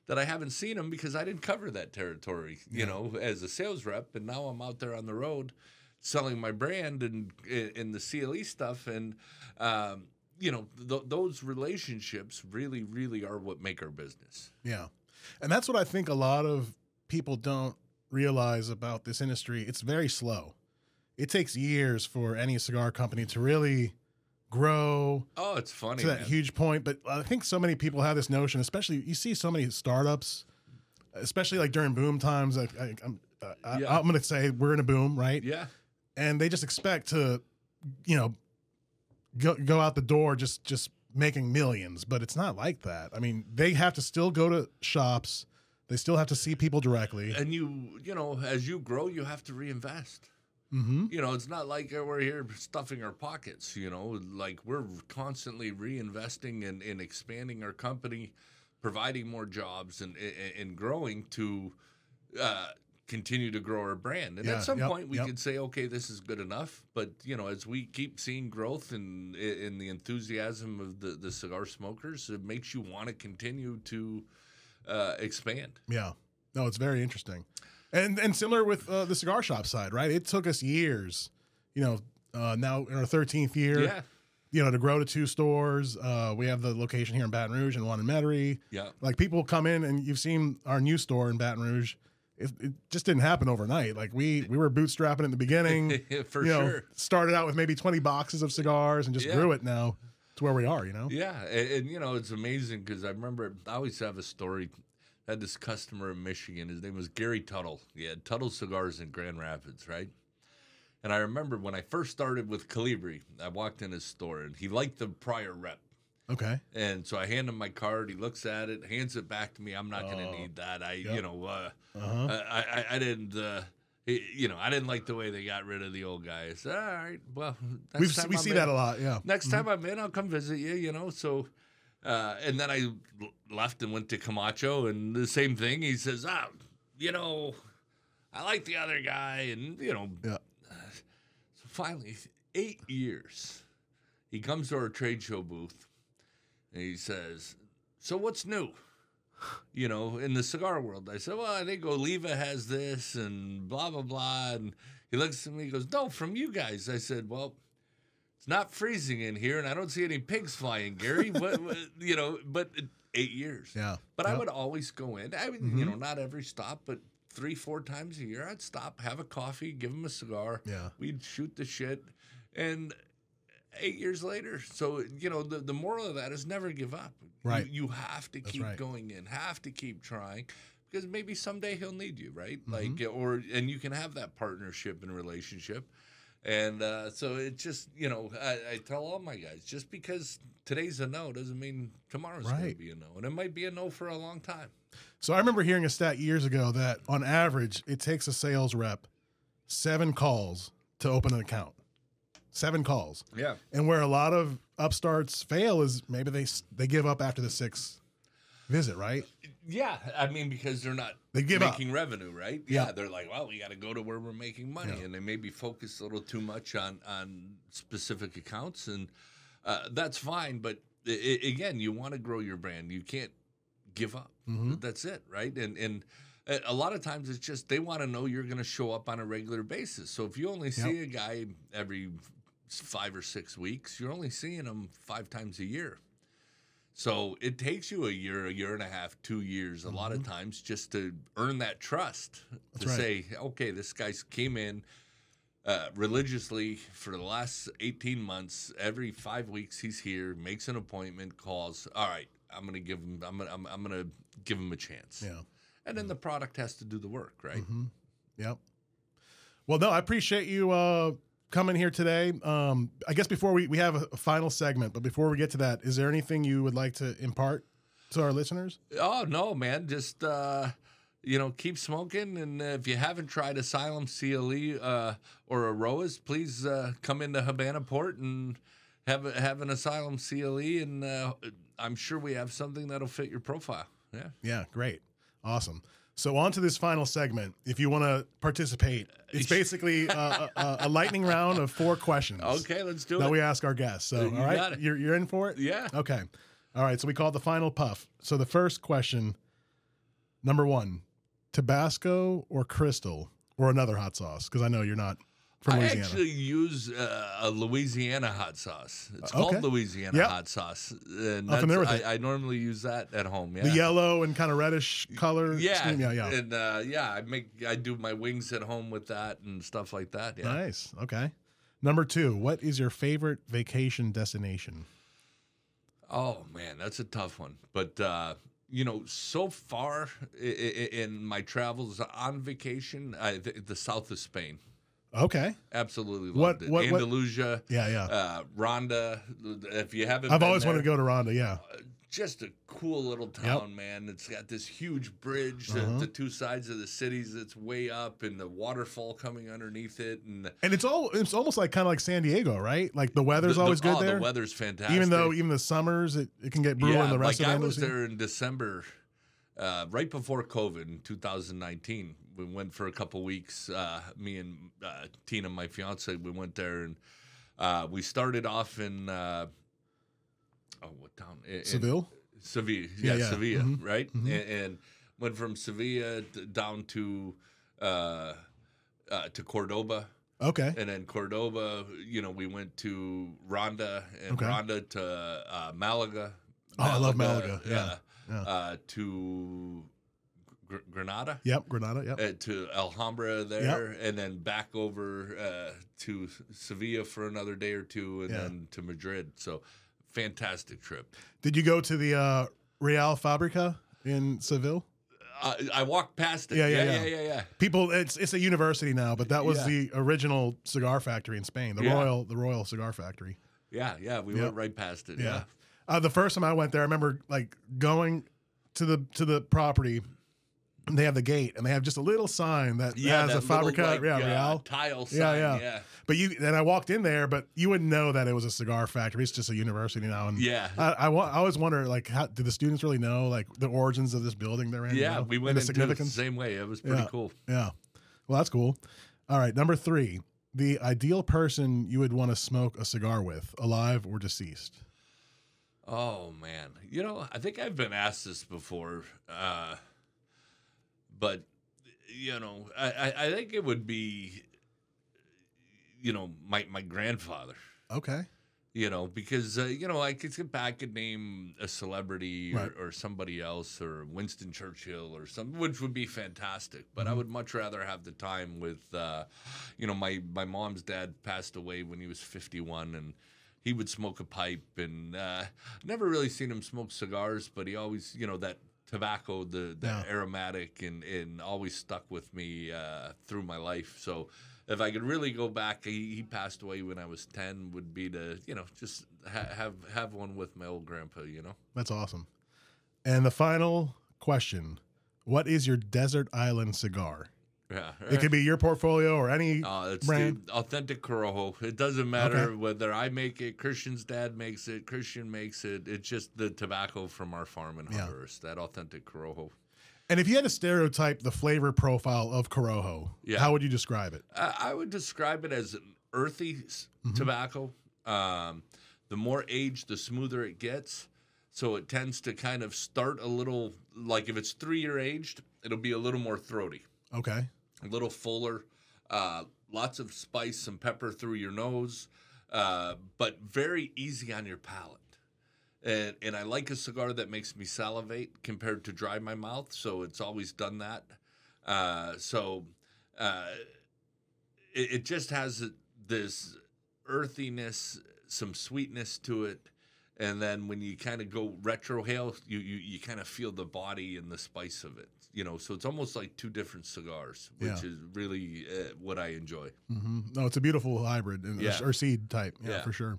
that I haven't seen them because I didn't cover that territory, you know, as a sales rep. And now I'm out there on the road selling my brand and in the CLE stuff. And, um, you know, th- those relationships really, really are what make our business. Yeah. And that's what I think a lot of people don't realize about this industry. It's very slow. It takes years for any cigar company to really grow Oh, it's funny. to that man. huge point. But I think so many people have this notion, especially you see so many startups, especially like during boom times. I, I, I'm, uh, I, Yeah. I'm going to say we're in a boom, right? yeah. And they just expect to, you know, go go out the door just just making millions. But it's not like that. I mean, they have to still go to shops. They still have to see people directly. And you, you know, as you grow, you have to reinvest. Hmm You know, it's not like we're here stuffing our pockets, you know, like we're constantly reinvesting and, and expanding our company, providing more jobs and, and, and growing to uh, continue to grow our brand. And Yeah, at some yep, point, we yep. could say, okay, this is good enough. But, you know, as we keep seeing growth and in the enthusiasm of the, the cigar smokers, it makes you want to continue to uh, expand. Yeah. No, it's very interesting. And and similar with uh, the cigar shop side, right? It took us years, you know, uh, now in our 13th year, Yeah. you know, to grow to two stores. Uh, we have the location here in Baton Rouge and one in Metairie. Yeah. Like people come in and you've seen our new store in Baton Rouge. It, it just didn't happen overnight. Like we we were bootstrapping in the beginning. For you know, sure. started out with maybe 20 boxes of cigars and just Yeah. grew it now to where we are, you know? Yeah, and, and you know it's amazing because I remember I always have a story. I had this customer in Michigan. His name was Gary Tuttle. He had Tuttle Cigars in Grand Rapids, right? And I remember when I first started with Colibri, I walked in his store and he liked the prior rep. Okay. And so I hand him my card. He looks at it, hands it back to me. I'm not going to need that. I, Yep. you know, uh, Uh-huh. I, I, I didn't, uh, he- you know, I didn't like the way they got rid of the old guy. I said, all right, well, next We've, time we I'm see in- that a lot. Yeah. next time I'm in, I'll come visit you, you know. So, uh, and then I left and went to Camacho, and the same thing. He says, ah, you know, I like the other guy, and, you know, Yeah. so finally, eight years, he comes to our trade show booth, and he says, so what's new? You know, in the cigar world, I said, "Well, I think Oliva has this, and blah blah blah." And he looks at me, he goes, "No, from you guys." I said, "Well, it's not freezing in here, and I don't see any pigs flying, Gary. what, what- you know, but eight years. Yeah. But I would always go in. I would, you know, not every stop, but three, four times a year, I'd stop, have a coffee, give him a cigar. Yeah. We'd shoot the shit, and eight years later. So you know, the the moral of that is never give up. Right. You, you have to keep right. going in, have to keep trying. Because maybe someday he'll need you, right? Mm-hmm. Like, or and you can have that partnership and relationship, and uh, so it just you know I, I tell all my guys just because today's a no doesn't mean tomorrow's going to be a no, and it might be a no for a long time. So I remember hearing a stat years ago that on average it takes a sales rep seven calls to open an account. Seven calls. Yeah, And where a lot of upstarts fail is maybe they they give up after the sixth visit, right? Yeah. I mean, because they're not They give up. making revenue, right? Yeah. Yeah, they're like, well, we got to go to where we're making money, Yeah. and they maybe focus a little too much on on specific accounts, and uh, that's fine. But again, you want to grow your brand. You can't give up. Mhm. That's it, right? And and a a lot of times it's just they want to know you're going to show up on a regular basis. So if you only see a guy every five or six weeks, you're only seeing him five times a year. So it takes you a year, a year and a half, two years, a lot of times just to earn that trust to Mm-hmm. Right. say, okay, this guy's came in uh, religiously for the last 18 months. Every five weeks, he's here, makes an appointment, calls. All right, I'm gonna give him. I'm gonna. I'm, I'm gonna give him a chance. Yeah. And then the product has to do the work, right? hmm Yep. Well, no, I appreciate you uh, coming here today. Um, I guess before we, we have a, final segment, but before we get to that, is there anything you would like to impart to our listeners? Oh no, man! Just uh, you know, keep smoking, and uh, if you haven't tried Asylum CLE uh, or Eiroas, please uh, come into Habana Port and have a, have an Asylum CLE, and uh, I'm sure we have something that'll fit your profile. Yeah. Yeah, great. Awesome. So on to this final segment. If you want to participate, it's basically a, a, a lightning round of four questions Okay, let's do that it. That we ask our guests. So, You all right, you're you're in for it. yeah. Okay. All right. So we call it the final puff. So the first question: Number one, Tabasco or Crystal or another hot sauce? Because I know you're not from I actually use uh, a Louisiana hot sauce. It's Uh, called. Louisiana Yep. hot sauce. And I'm familiar with I, I normally use that at home. Yeah. the yellow and kind of reddish color. Yeah, scheme? yeah, yeah. and uh, yeah, I make I do my wings at home with that and stuff like that. Yeah. Nice. Okay. Number two, what is your favorite vacation destination? Oh man, that's a tough one. But uh, you know, so far in my travels on vacation, I, the, the south of Spain, Okay. absolutely What- loved it. what- what- Andalusia, Yeah, yeah. uh, Ronda. If you haven't, I've always there, wanted to go to Ronda. Yeah. just a cool little town, man. It's got this huge bridge, the- Uh-huh. the, two sides of the cities that's way up, and the waterfall coming underneath it, and And it's all it's almost like kind of like San Diego, right? Like the weather's the, the- always good oh, there. The weather's fantastic, even though even the summers it, it can get brutal yeah, in the rest like of I was there in December, uh, right before COVID in 2019. We went for a couple weeks. Uh, me and uh, Tina, my fiance, we went there and uh, we started off in uh, oh, what town? In- in- Seville. Sevilla, Yeah, yeah, yeah. Sevilla, Mhm. right? Mhm. And, and went from Sevilla d- down to uh, uh, to Cordoba, Okay. and then Cordoba. You know, we went to Ronda, and Okay. Ronda to uh, Malaga. Oh, I love Malaga, yeah, yeah. yeah. Uh, to Gr- Granada. Yep. Granada. Yep. Uh, to Alhambra there, and then back over uh, to Sevilla for another day or two, and Yeah. then to Madrid. So, fantastic trip. Did you go to the uh, Real Fabrica in Seville? I, I walked past it. Yeah, yeah, yeah, yeah. yeah, yeah. yeah. People, it's it's a university now, but that was the original cigar factory in Spain, the. Royal the Royal Cigar Factory. Yeah, yeah, we Yep. went right past it. Yeah. Yeah. Uh, the first time I went there, I remember like going to the to the property. And they have the gate, and they have just a little sign that Yeah, has that a Fabrica like, yeah, uh, Real. tile sign. Yeah, Yeah, yeah. But you then I walked in there, but you wouldn't know that it was a cigar factory. It's just a university now. And Yeah. I, I, I always wonder, like, how did the students really know, like, the origins of this building they're in? you Yeah, know, we went the into it the significance. same way. It was pretty Yeah. cool. Yeah. Well, that's cool. All right, number three, the ideal person you would want to smoke a cigar with, alive or deceased. Oh man, you know, I think I've been asked this before, uh, but you know, I, I, think it would be, you know, my my grandfather. Okay. You know, because uh, you know, I could sit back and name a celebrity or, Right. or somebody else or Winston Churchill or something, which would be fantastic. But Mm-hmm. I would much rather have the time with, uh, you know, my my mom's dad passed away when he was fifty one, and he would smoke a pipe, and uh, never really seen him smoke cigars, but he always, you know, that tobacco, the, the Yeah. aromatic, and and always stuck with me uh, through my life. So if I could really go back, he, he passed away when I was ten. Would be to you know just ha- have have one with my old grandpa. You know. That's awesome. And the final question What is your desert island cigar? Yeah. It could be your portfolio or any. Uh, it's brand. the authentic Corojo. It doesn't matter Okay. whether I make it, Christian's dad makes it, Christian makes it. It's just the tobacco from our farm in Yeah. Honduras. That authentic Corojo. And if you had to stereotype the flavor profile of Corojo, Yeah. how would you describe it? I, I would describe it as an earthy Mm-hmm. tobacco. Um, the more aged, the smoother it gets. So it tends to kind of start a little like if it's three year aged, it'll be a little more throaty, Okay. A little fuller, uh, lots of spice and pepper through your nose, uh, but very easy on your palate. And, and I like a cigar that makes me salivate compared to dry my mouth. So it's always done that. Uh, so uh, it, it just has this earthiness, some sweetness to it. And then when you kind of go retrohale, you, you, you kind of feel the body and the spice of it. You know, so it's almost like two different cigars, which Yeah. is really uh, what I enjoy. hmm No, it's a beautiful hybrid and- Yeah. or seed type. Yeah, Yeah. for sure.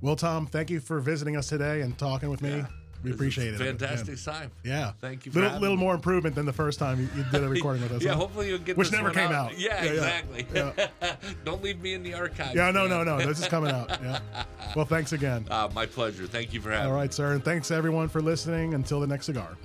Well, Tom, thank you for visiting us today and talking with me. We appreciate it. Fantastic time. Yeah. Thank you for Little, little more improvement than the first time you, you did a recording with us. yeah, huh? hopefully you'll get Which this never came out. Yeah, Yeah, yeah. exactly. Yeah. Don't leave me in the archives. Yeah, no, no, man. no. This is coming out. Yeah. Well, thanks again. Uh, my pleasure. Thank you for having All me. right, sir. And thanks everyone for listening. Until the next cigar.